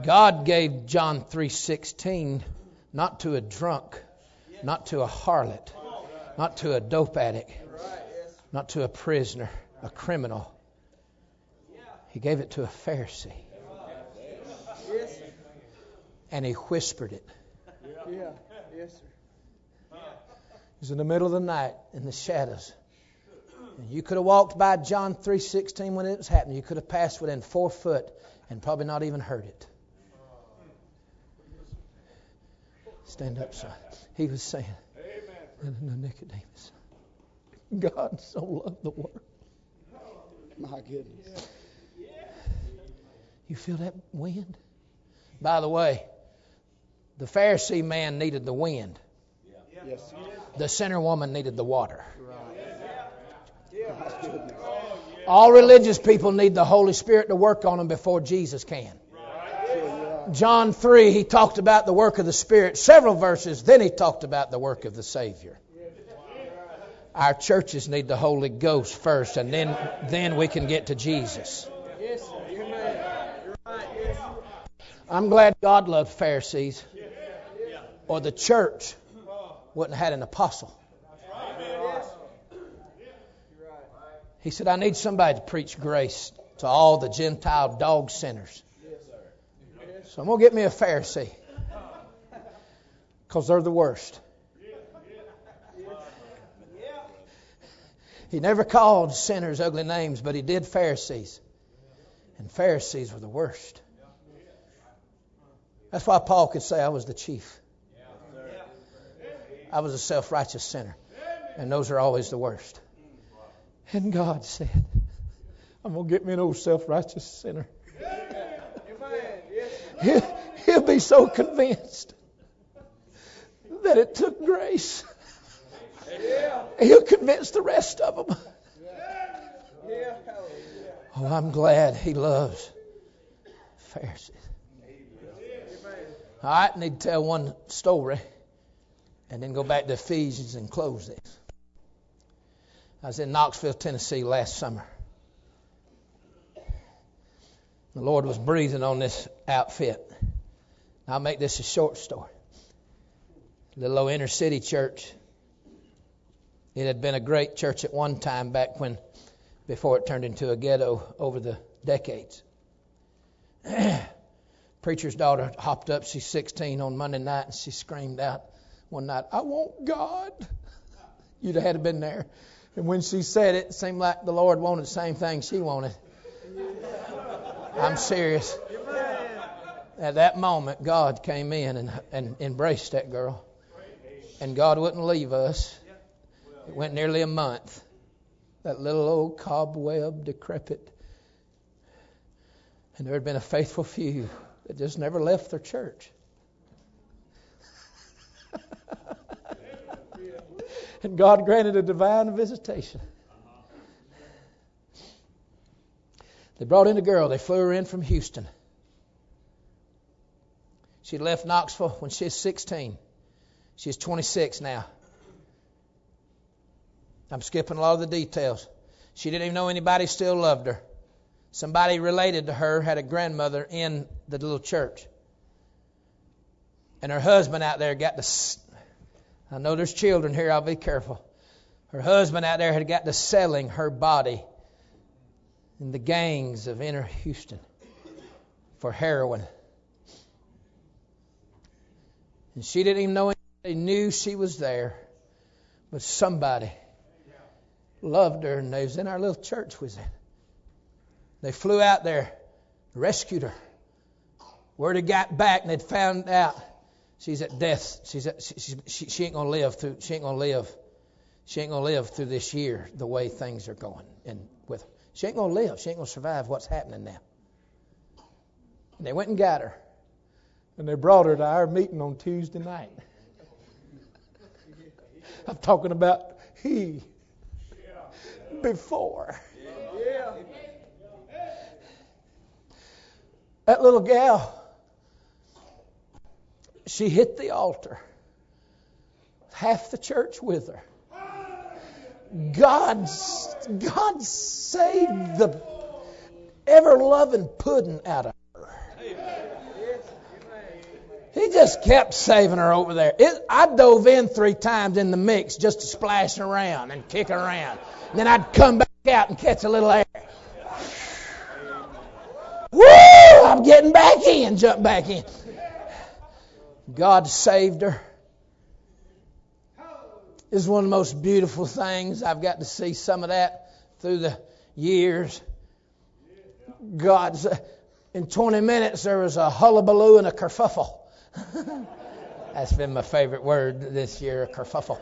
God gave John 3:16 not to a drunk, not to a harlot, not to a dope addict, not to a prisoner, a criminal. He gave it to a Pharisee. And he whispered it. Yeah. Yes, sir. It was in the middle of the night in the shadows. And you could have walked by John 3:16 when it was happening. You could have passed within four foot and probably not even heard it. Stand up, son. He was saying, Amen. And Nicodemus, God so loved the world. My goodness. You feel that wind? By the way, the Pharisee man needed the wind. Yes. The sinner woman needed the water. All religious people need the Holy Spirit to work on them before Jesus can. John 3, he talked about the work of the Spirit, several verses, then he talked about the work of the Savior. Our churches need the Holy Ghost first, and then, then we can get to Jesus. Yes, sir. Amen. You're right. Yes. I'm glad God loved Pharisees, or the church wouldn't have had an apostle. He said, I need somebody to preach grace to all the Gentile dog sinners. So I'm going to get me a Pharisee because they're the worst. He never called sinners ugly names, but he did Pharisees. And Pharisees were the worst. That's why Paul could say, I was the chief. I was a self righteous sinner. And those are always the worst. And God said, I'm going to get me an old self righteous sinner. He'll, he'll be so convinced that it took grace. He'll convince the rest of them. Oh, I'm glad he loves Pharisees. All right, I need to tell one story and then go back to Ephesians and close this. I was in Knoxville, Tennessee last summer. The Lord was breathing on this outfit. I'll make this a short story. Little old inner city church. It had been a great church at one time back when, before it turned into a ghetto over the decades. Preacher's daughter hopped up. She's 16 on Monday night, and she screamed out one night, "I want God." You'd have had to been there. And when she said it, it seemed like the Lord wanted the same thing she wanted. I'm serious. At that moment, God came in and, and embraced that girl. And God wouldn't leave us. It went nearly a month. That little old cobweb, decrepit. And there had been a faithful few that just never left their church. And God granted a divine visitation. They brought in a girl. They flew her in from Houston. She left Knoxville when she was 16. She's 26 now. I'm skipping a lot of the details. She didn't even know anybody still loved her. Somebody related to her had a grandmother in the little church. And her husband out there got to. I know there's children here, I'll be careful. Her husband out there had got to selling her body in the gangs of inner Houston for heroin. And she didn't even know anybody knew she was there, but somebody loved her, and they was in our little church with her. They flew out there, rescued her. Word had got back, and they'd found out she's at death. She's at, she, she, she ain't gonna live through. She ain't gonna live. She ain't gonna live through this year the way things are going. And with her. she ain't gonna live. She ain't gonna survive what's happening now. And they went and got her, and they brought her to our meeting on Tuesday night. I'm talking about he before. That little gal, she hit the altar. Half the church with her. God, God saved the ever loving pudding out of her. He just kept saving her over there. It, I dove in three times in the mix just to splash around and kick around. And then I'd come back out and catch a little air. Woo! I'm getting back in, jump back in. God saved her. Is one of the most beautiful things. I've got to see some of that through the years. God's in 20 minutes there was a hullabaloo and a kerfuffle. That's been my favorite word this year, a kerfuffle.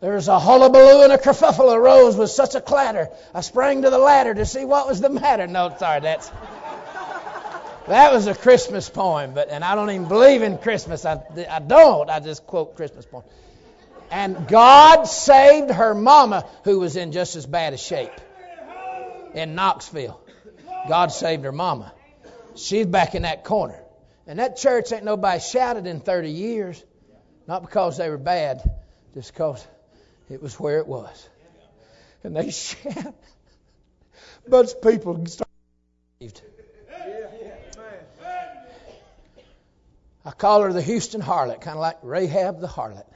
There was a hullabaloo and a kerfuffle arose with such a clatter. I sprang to the ladder to see what was the matter. No, sorry, that's that was a Christmas poem, but and I don't even believe in Christmas. I, I don't. I just quote Christmas poems. And God saved her mama, who was in just as bad a shape in Knoxville. God saved her mama. She's back in that corner. And that church ain't nobody shouted in 30 years. Not because they were bad, just because it was where it was. And they shout. Bunch of people started. I call her the Houston harlot, kind of like Rahab the harlot.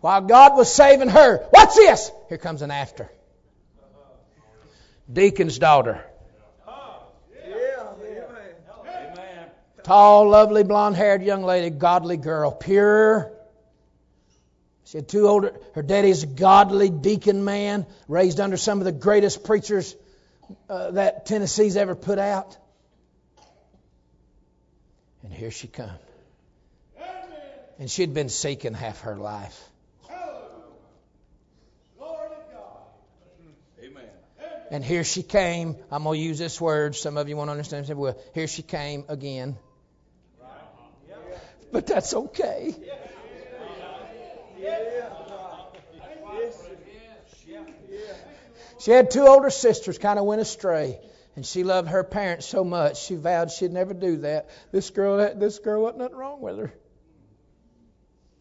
While God was saving her, what's this? Here comes an after. Deacon's daughter. Tall, lovely, blonde haired young lady, godly girl, pure. She had two older, her daddy's a godly deacon man, raised under some of the greatest preachers uh, that Tennessee's ever put out. And here she come. And she'd been seeking half her life. And here she came. I'm going to use this word. Some of you won't understand. Well, here she came again. But that's okay. She had two older sisters, kind of went astray. And she loved her parents so much, she vowed she'd never do that. This girl, this girl wasn't nothing wrong with her.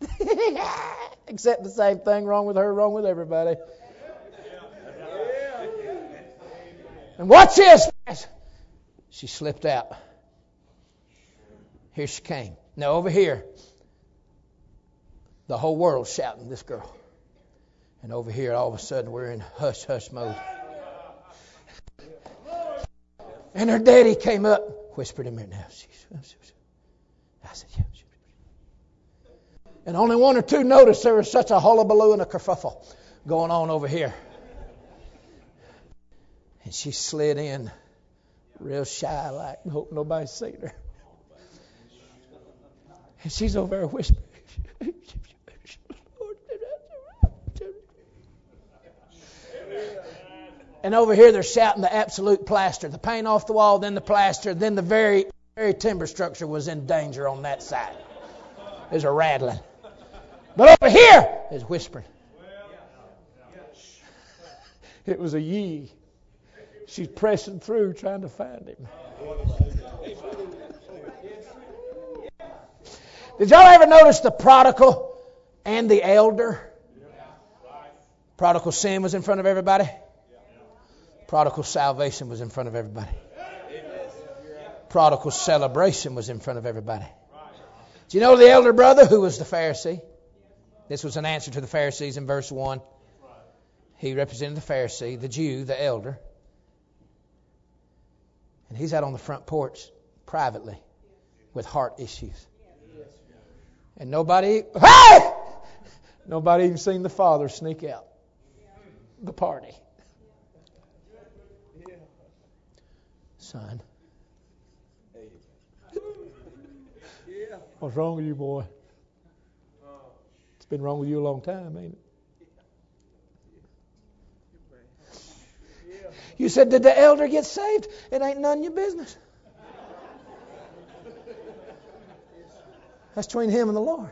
Except the same thing wrong with her, wrong with everybody. And watch this. She slipped out. Here she came. Now over here, the whole world's shouting this girl. And over here, all of a sudden, we're in hush hush mode. And her daddy came up, whispered in her now. I said, yeah. And only one or two noticed there was such a hullabaloo and a kerfuffle going on over here. And she slid in real shy, like hope nobody's seen her. And she's over there whispering. And over here they're shouting the absolute plaster, the paint off the wall, then the plaster, then the very very timber structure was in danger on that side. There's a rattling. But over here is whispering. It was a ye. She's pressing through trying to find him. Did y'all ever notice the prodigal and the elder? Prodigal sin was in front of everybody. Prodigal salvation was in front of everybody. Prodigal celebration was in front of everybody. Do you know the elder brother who was the Pharisee? This was an answer to the Pharisees in verse 1. He represented the Pharisee, the Jew, the elder. And he's out on the front porch privately with heart issues. And nobody, hey! Nobody even seen the father sneak out the party. Son. What's wrong with you, boy? It's been wrong with you a long time, ain't it? You said, Did the elder get saved? It ain't none of your business. That's between him and the Lord.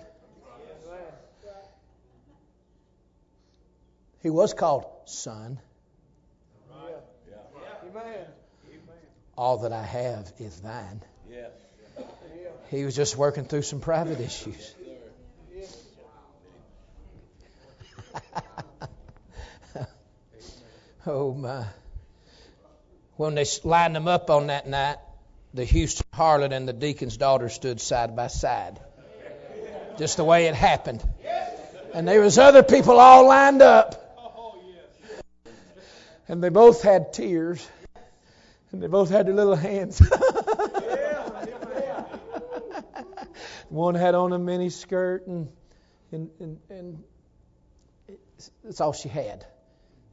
He was called son. All that I have is thine. He was just working through some private issues. oh my. When they lined them up on that night, the Houston harlot and the deacon's daughter stood side by side. Just the way it happened. And there was other people all lined up. And they both had tears. And they both had their little hands. One had on a mini skirt and and, and, and that's all she had.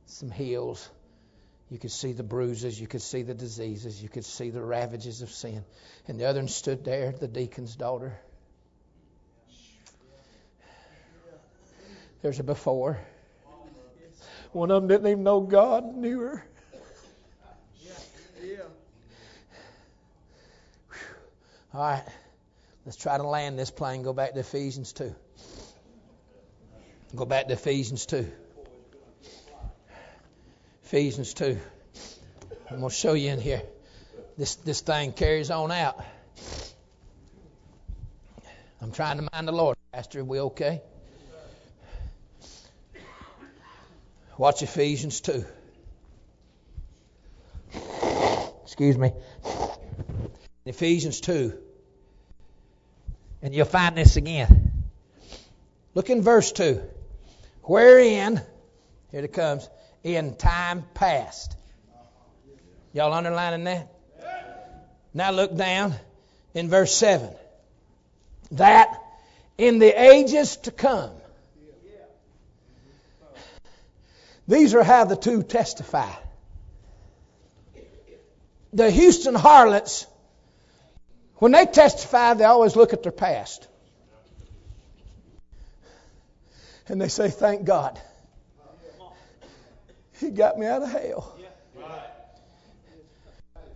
Some heels. You could see the bruises, you could see the diseases, you could see the ravages of sin. And the other one stood there, the deacon's daughter. There's a before. One of them didn't even know God knew her. All right. Let's try to land this plane. Go back to Ephesians 2. Go back to Ephesians 2. Ephesians 2. I'm going to show you in here. This, this thing carries on out. I'm trying to mind the Lord. Pastor, are we okay? Watch Ephesians 2. Excuse me. Ephesians 2. And you'll find this again. Look in verse 2. Wherein, here it comes, in time past. Y'all underlining that? Now look down in verse 7. That in the ages to come. These are how the two testify. The Houston Harlots when they testify, they always look at their past. And they say, Thank God. He got me out of hell.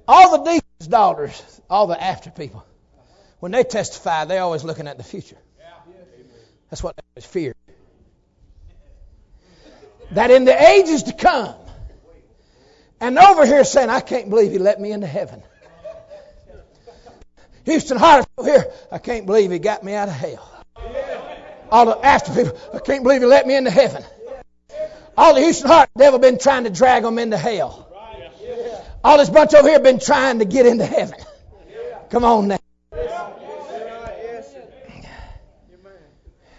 All the deacons' daughters, all the after people, when they testify, they're always looking at the future. That's what they always fear. That in the ages to come, and over here saying, I can't believe he let me into heaven. Houston Harris here. I can't believe he got me out of hell. All the after people, I can't believe he let me into heaven. All the Houston Heart, devil been trying to drag them into hell. All this bunch over here been trying to get into heaven. Come on now.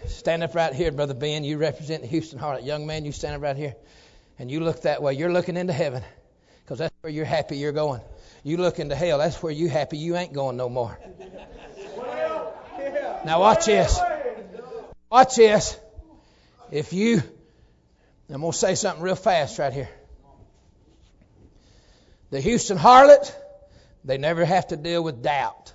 Stand up right here, Brother Ben. You represent the Houston Heart. Young man, you stand up right here. And you look that way. You're looking into heaven. Because that's where you're happy you're going. You look into hell, that's where you happy you ain't going no more. Now watch this. Watch this. If you, I'm going to say something real fast right here. The Houston harlot, They never have to deal with doubt.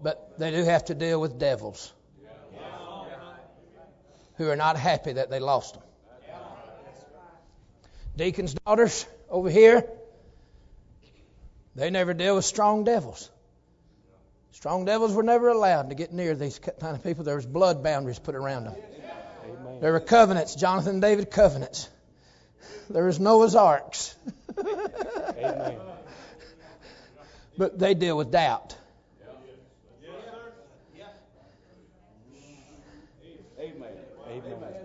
But they do have to deal with devils who are not happy that they lost them. Deacons' daughters over here, they never deal with strong devils. Strong devils were never allowed to get near these kind of people. There was blood boundaries put around them. Amen. There were covenants, Jonathan and David covenants. There was Noah's arks. Amen. But they deal with doubt.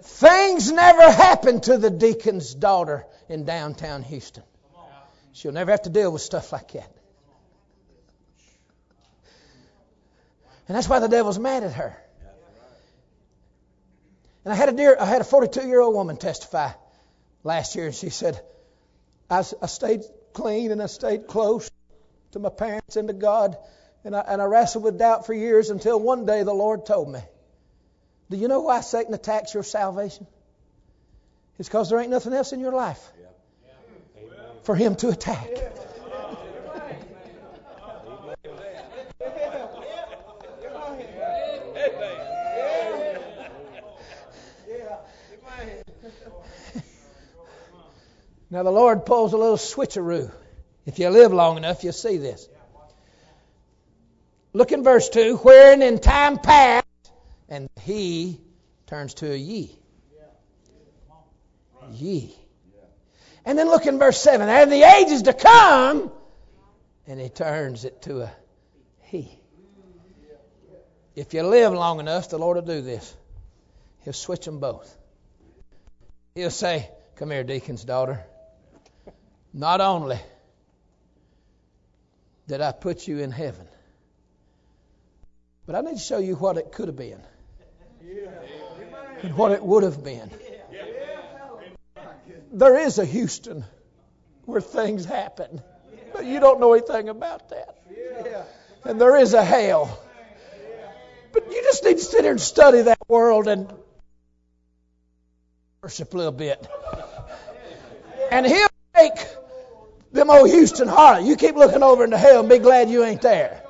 Things never happen to the deacon's daughter in downtown Houston. She'll never have to deal with stuff like that. And that's why the devil's mad at her. And I had a dear, I had a 42 year old woman testify last year, and she said, I, I stayed clean and I stayed close to my parents and to God, and I, and I wrestled with doubt for years until one day the Lord told me, Do you know why Satan attacks your salvation? It's because there ain't nothing else in your life for him to attack. Now, the Lord pulls a little switcheroo. If you live long enough, you'll see this. Look in verse 2 wherein in time past, and he turns to a ye. Ye. And then look in verse 7 and the ages to come, and he turns it to a he. If you live long enough, the Lord will do this. He'll switch them both. He'll say, Come here, deacon's daughter. Not only did I put you in heaven, but I need to show you what it could have been and what it would have been. There is a Houston where things happen, but you don't know anything about that. And there is a hell. But you just need to sit here and study that world and worship a little bit. And he'll take them old Houston harlot. You keep looking over into hell and be glad you ain't there.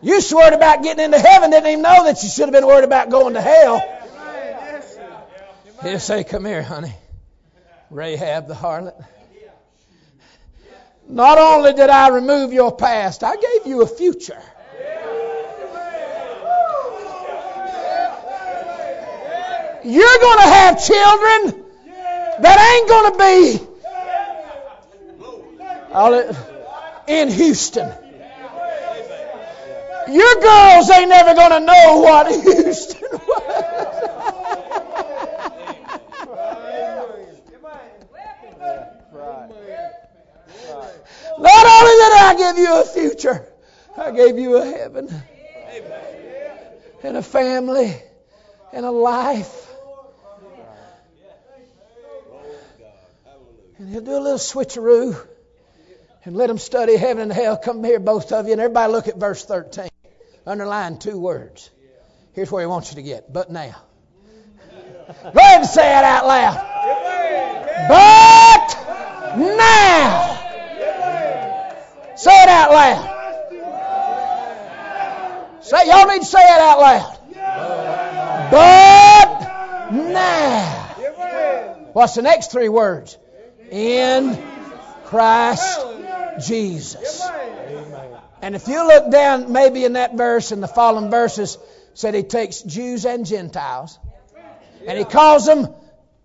You worried about getting into heaven, didn't even know that you should have been worried about going to hell. He'll say, Come here, honey. Rahab the harlot. Not only did I remove your past, I gave you a future. You're going to have children that ain't going to be in Houston. Your girls ain't never going to know what Houston was. Not only did I give you a future, I gave you a heaven and a family and a life. And he'll do a little switcheroo and let them study heaven and hell. Come here, both of you, and everybody look at verse 13. Underline two words. Here's where he wants you to get. But now. Go ahead and say it out loud. But now. Say it out loud. Say, y'all need to say it out loud. But now. What's the next three words? In Christ Jesus. And if you look down maybe in that verse and the following verses, said he takes Jews and Gentiles and he calls them,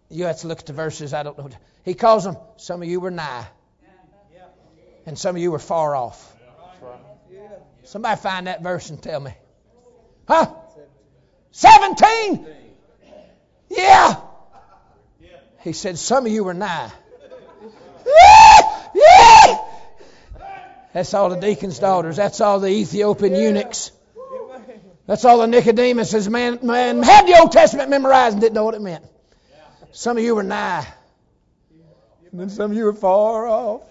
you have to look at the verses, I don't know. He calls them, some of you were nigh and some of you were far off. Somebody find that verse and tell me. Huh? 17? Yeah. He said, Some of you were nigh. That's all the deacon's daughters. That's all the Ethiopian eunuchs. That's all the Nicodemus. Man, man had the Old Testament memorized and didn't know what it meant. Some of you were nigh. And some of you were far off.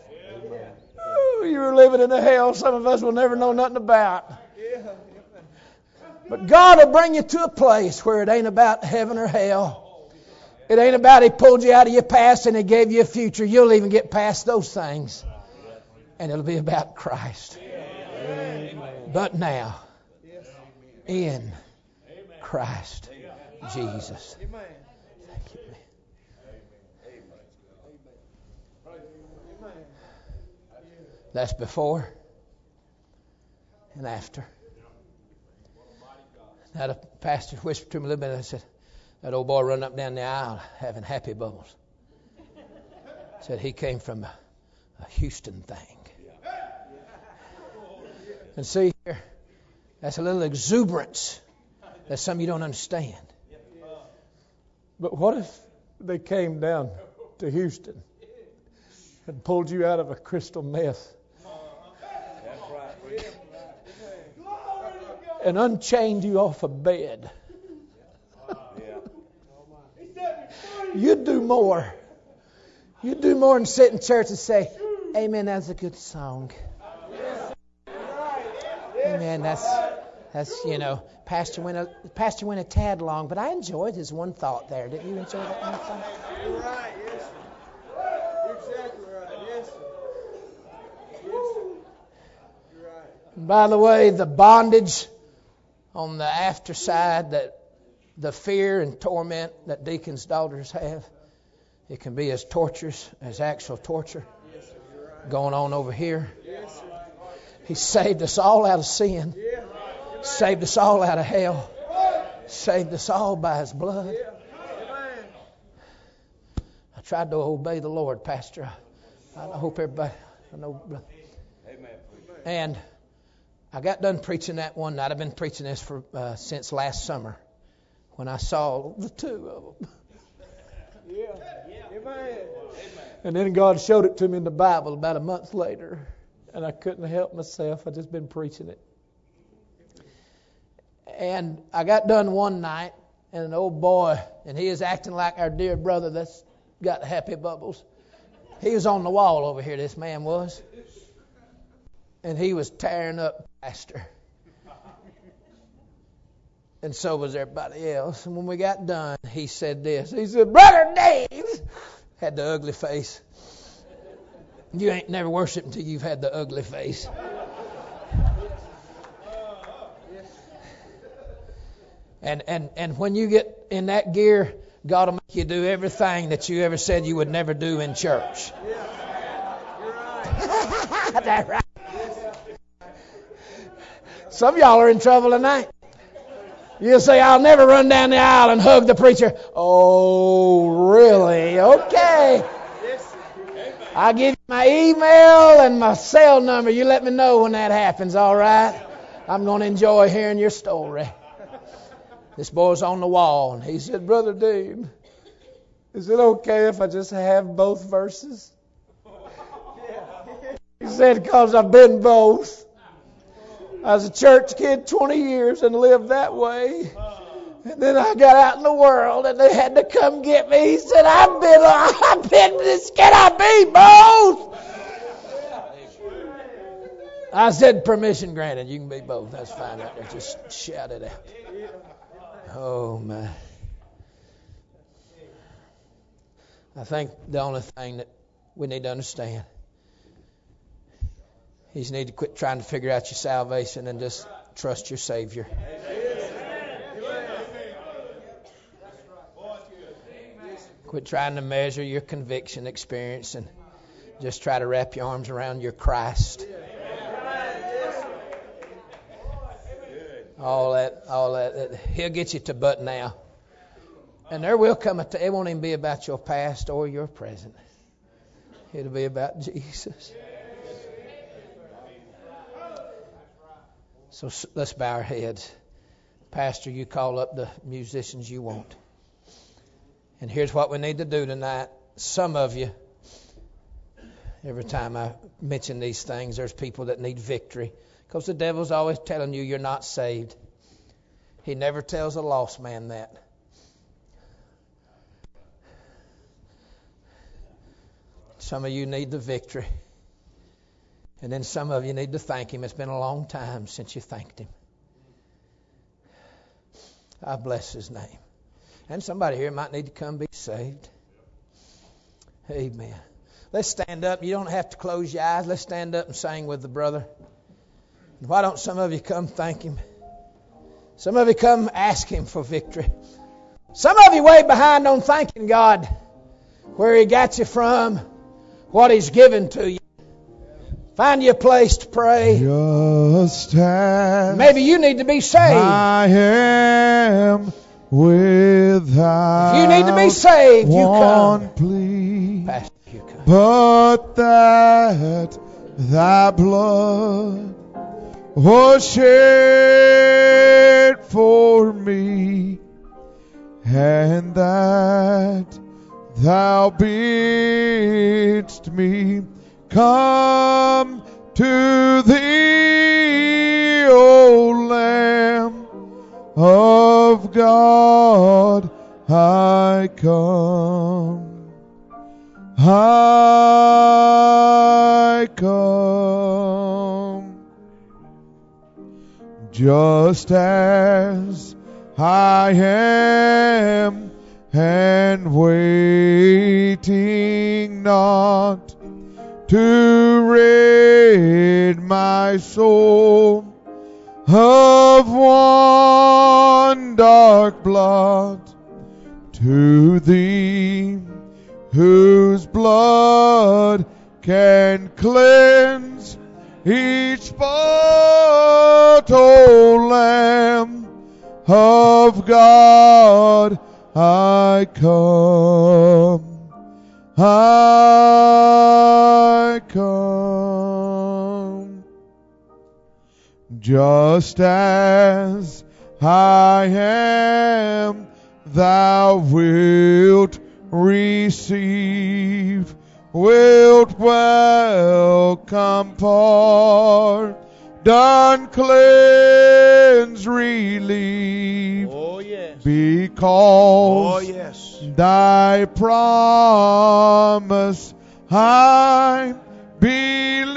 You were living in a hell some of us will never know nothing about. But God will bring you to a place where it ain't about heaven or hell. It ain't about He pulled you out of your past and He gave you a future. You'll even get past those things. And it'll be about Christ. But now, in Christ Jesus. Thank you. That's before and after. Now the pastor whispered to me a little bit and I said, that old boy running up down the aisle having happy bubbles. Said he came from a, a Houston thing. And see here, that's a little exuberance That's something you don't understand. But what if they came down to Houston and pulled you out of a crystal meth and unchained you off a bed? You'd do more. You'd do more than sit in church and say, Amen, that's a good song. Amen, that's that's you know, Pastor went a Pastor went a tad long, but I enjoyed his one thought there. Didn't you enjoy that one thought? Right, yes. Exactly right, yes. Yes. You're right. By the way, the bondage on the after side that the fear and torment that deacons' daughters have, it can be as torturous as actual torture going on over here. He saved us all out of sin, saved us all out of hell, saved us all by His blood. I tried to obey the Lord, Pastor. I hope everybody, I know. And I got done preaching that one night. I've been preaching this for uh, since last summer when I saw the two of them. Yeah. Amen. And then God showed it to me in the Bible about a month later, and I couldn't help myself. I just been preaching it. And I got done one night, and an old boy, and he is acting like our dear brother that's got happy bubbles. He was on the wall over here, this man was. And he was tearing up Pastor. And so was everybody else. And when we got done, he said this. He said, Brother Dave, had the ugly face. You ain't never worshiped until you've had the ugly face. And, and, and when you get in that gear, God will make you do everything that you ever said you would never do in church. That's right. Some of y'all are in trouble tonight. You'll say, I'll never run down the aisle and hug the preacher. Oh, really? Okay. I'll give you my email and my cell number. You let me know when that happens, all right? I'm going to enjoy hearing your story. This boy's on the wall, and he said, Brother Dean, is it okay if I just have both verses? He said, Because I've been both. I was a church kid 20 years and lived that way. And then I got out in the world and they had to come get me. He said, I've been, I've been this. Can I be both? I said, permission granted. You can be both. That's fine right there. Just shout it out. Oh, my. I think the only thing that we need to understand you need to quit trying to figure out your salvation and just trust your Savior. Quit trying to measure your conviction experience and just try to wrap your arms around your Christ. All that, all that, that he'll get you to but now. And there will come a time, it won't even be about your past or your present. It'll be about Jesus. So let's bow our heads. Pastor, you call up the musicians you want. And here's what we need to do tonight. Some of you, every time I mention these things, there's people that need victory. Because the devil's always telling you you're not saved. He never tells a lost man that. Some of you need the victory. And then some of you need to thank Him. It's been a long time since you thanked Him. I bless His name. And somebody here might need to come be saved. Amen. Let's stand up. You don't have to close your eyes. Let's stand up and sing with the brother. Why don't some of you come thank him? Some of you come ask him for victory. Some of you way behind on thanking God where he got you from, what he's given to you. Find you a place to pray. Just as Maybe you need to be saved. I am without If you need to be saved, you come. plea, Pastor, you come. but that thy blood was shed for me, and that thou bidst me come to thee, O Lamb of God, I come. I come. Just as I am and waiting not to rid my soul of one dark blot to thee whose blood can cleanse each spot, O Lamb of God, I come. I come. Just as I am, thou wilt receive, wilt welcome, pardon, cleanse, relieve, Oh, yes. because Oh, yes. thy promise I believe,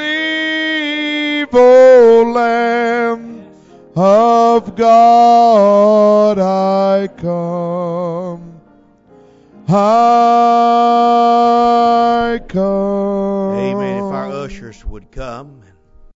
O Lamb of God, I come. I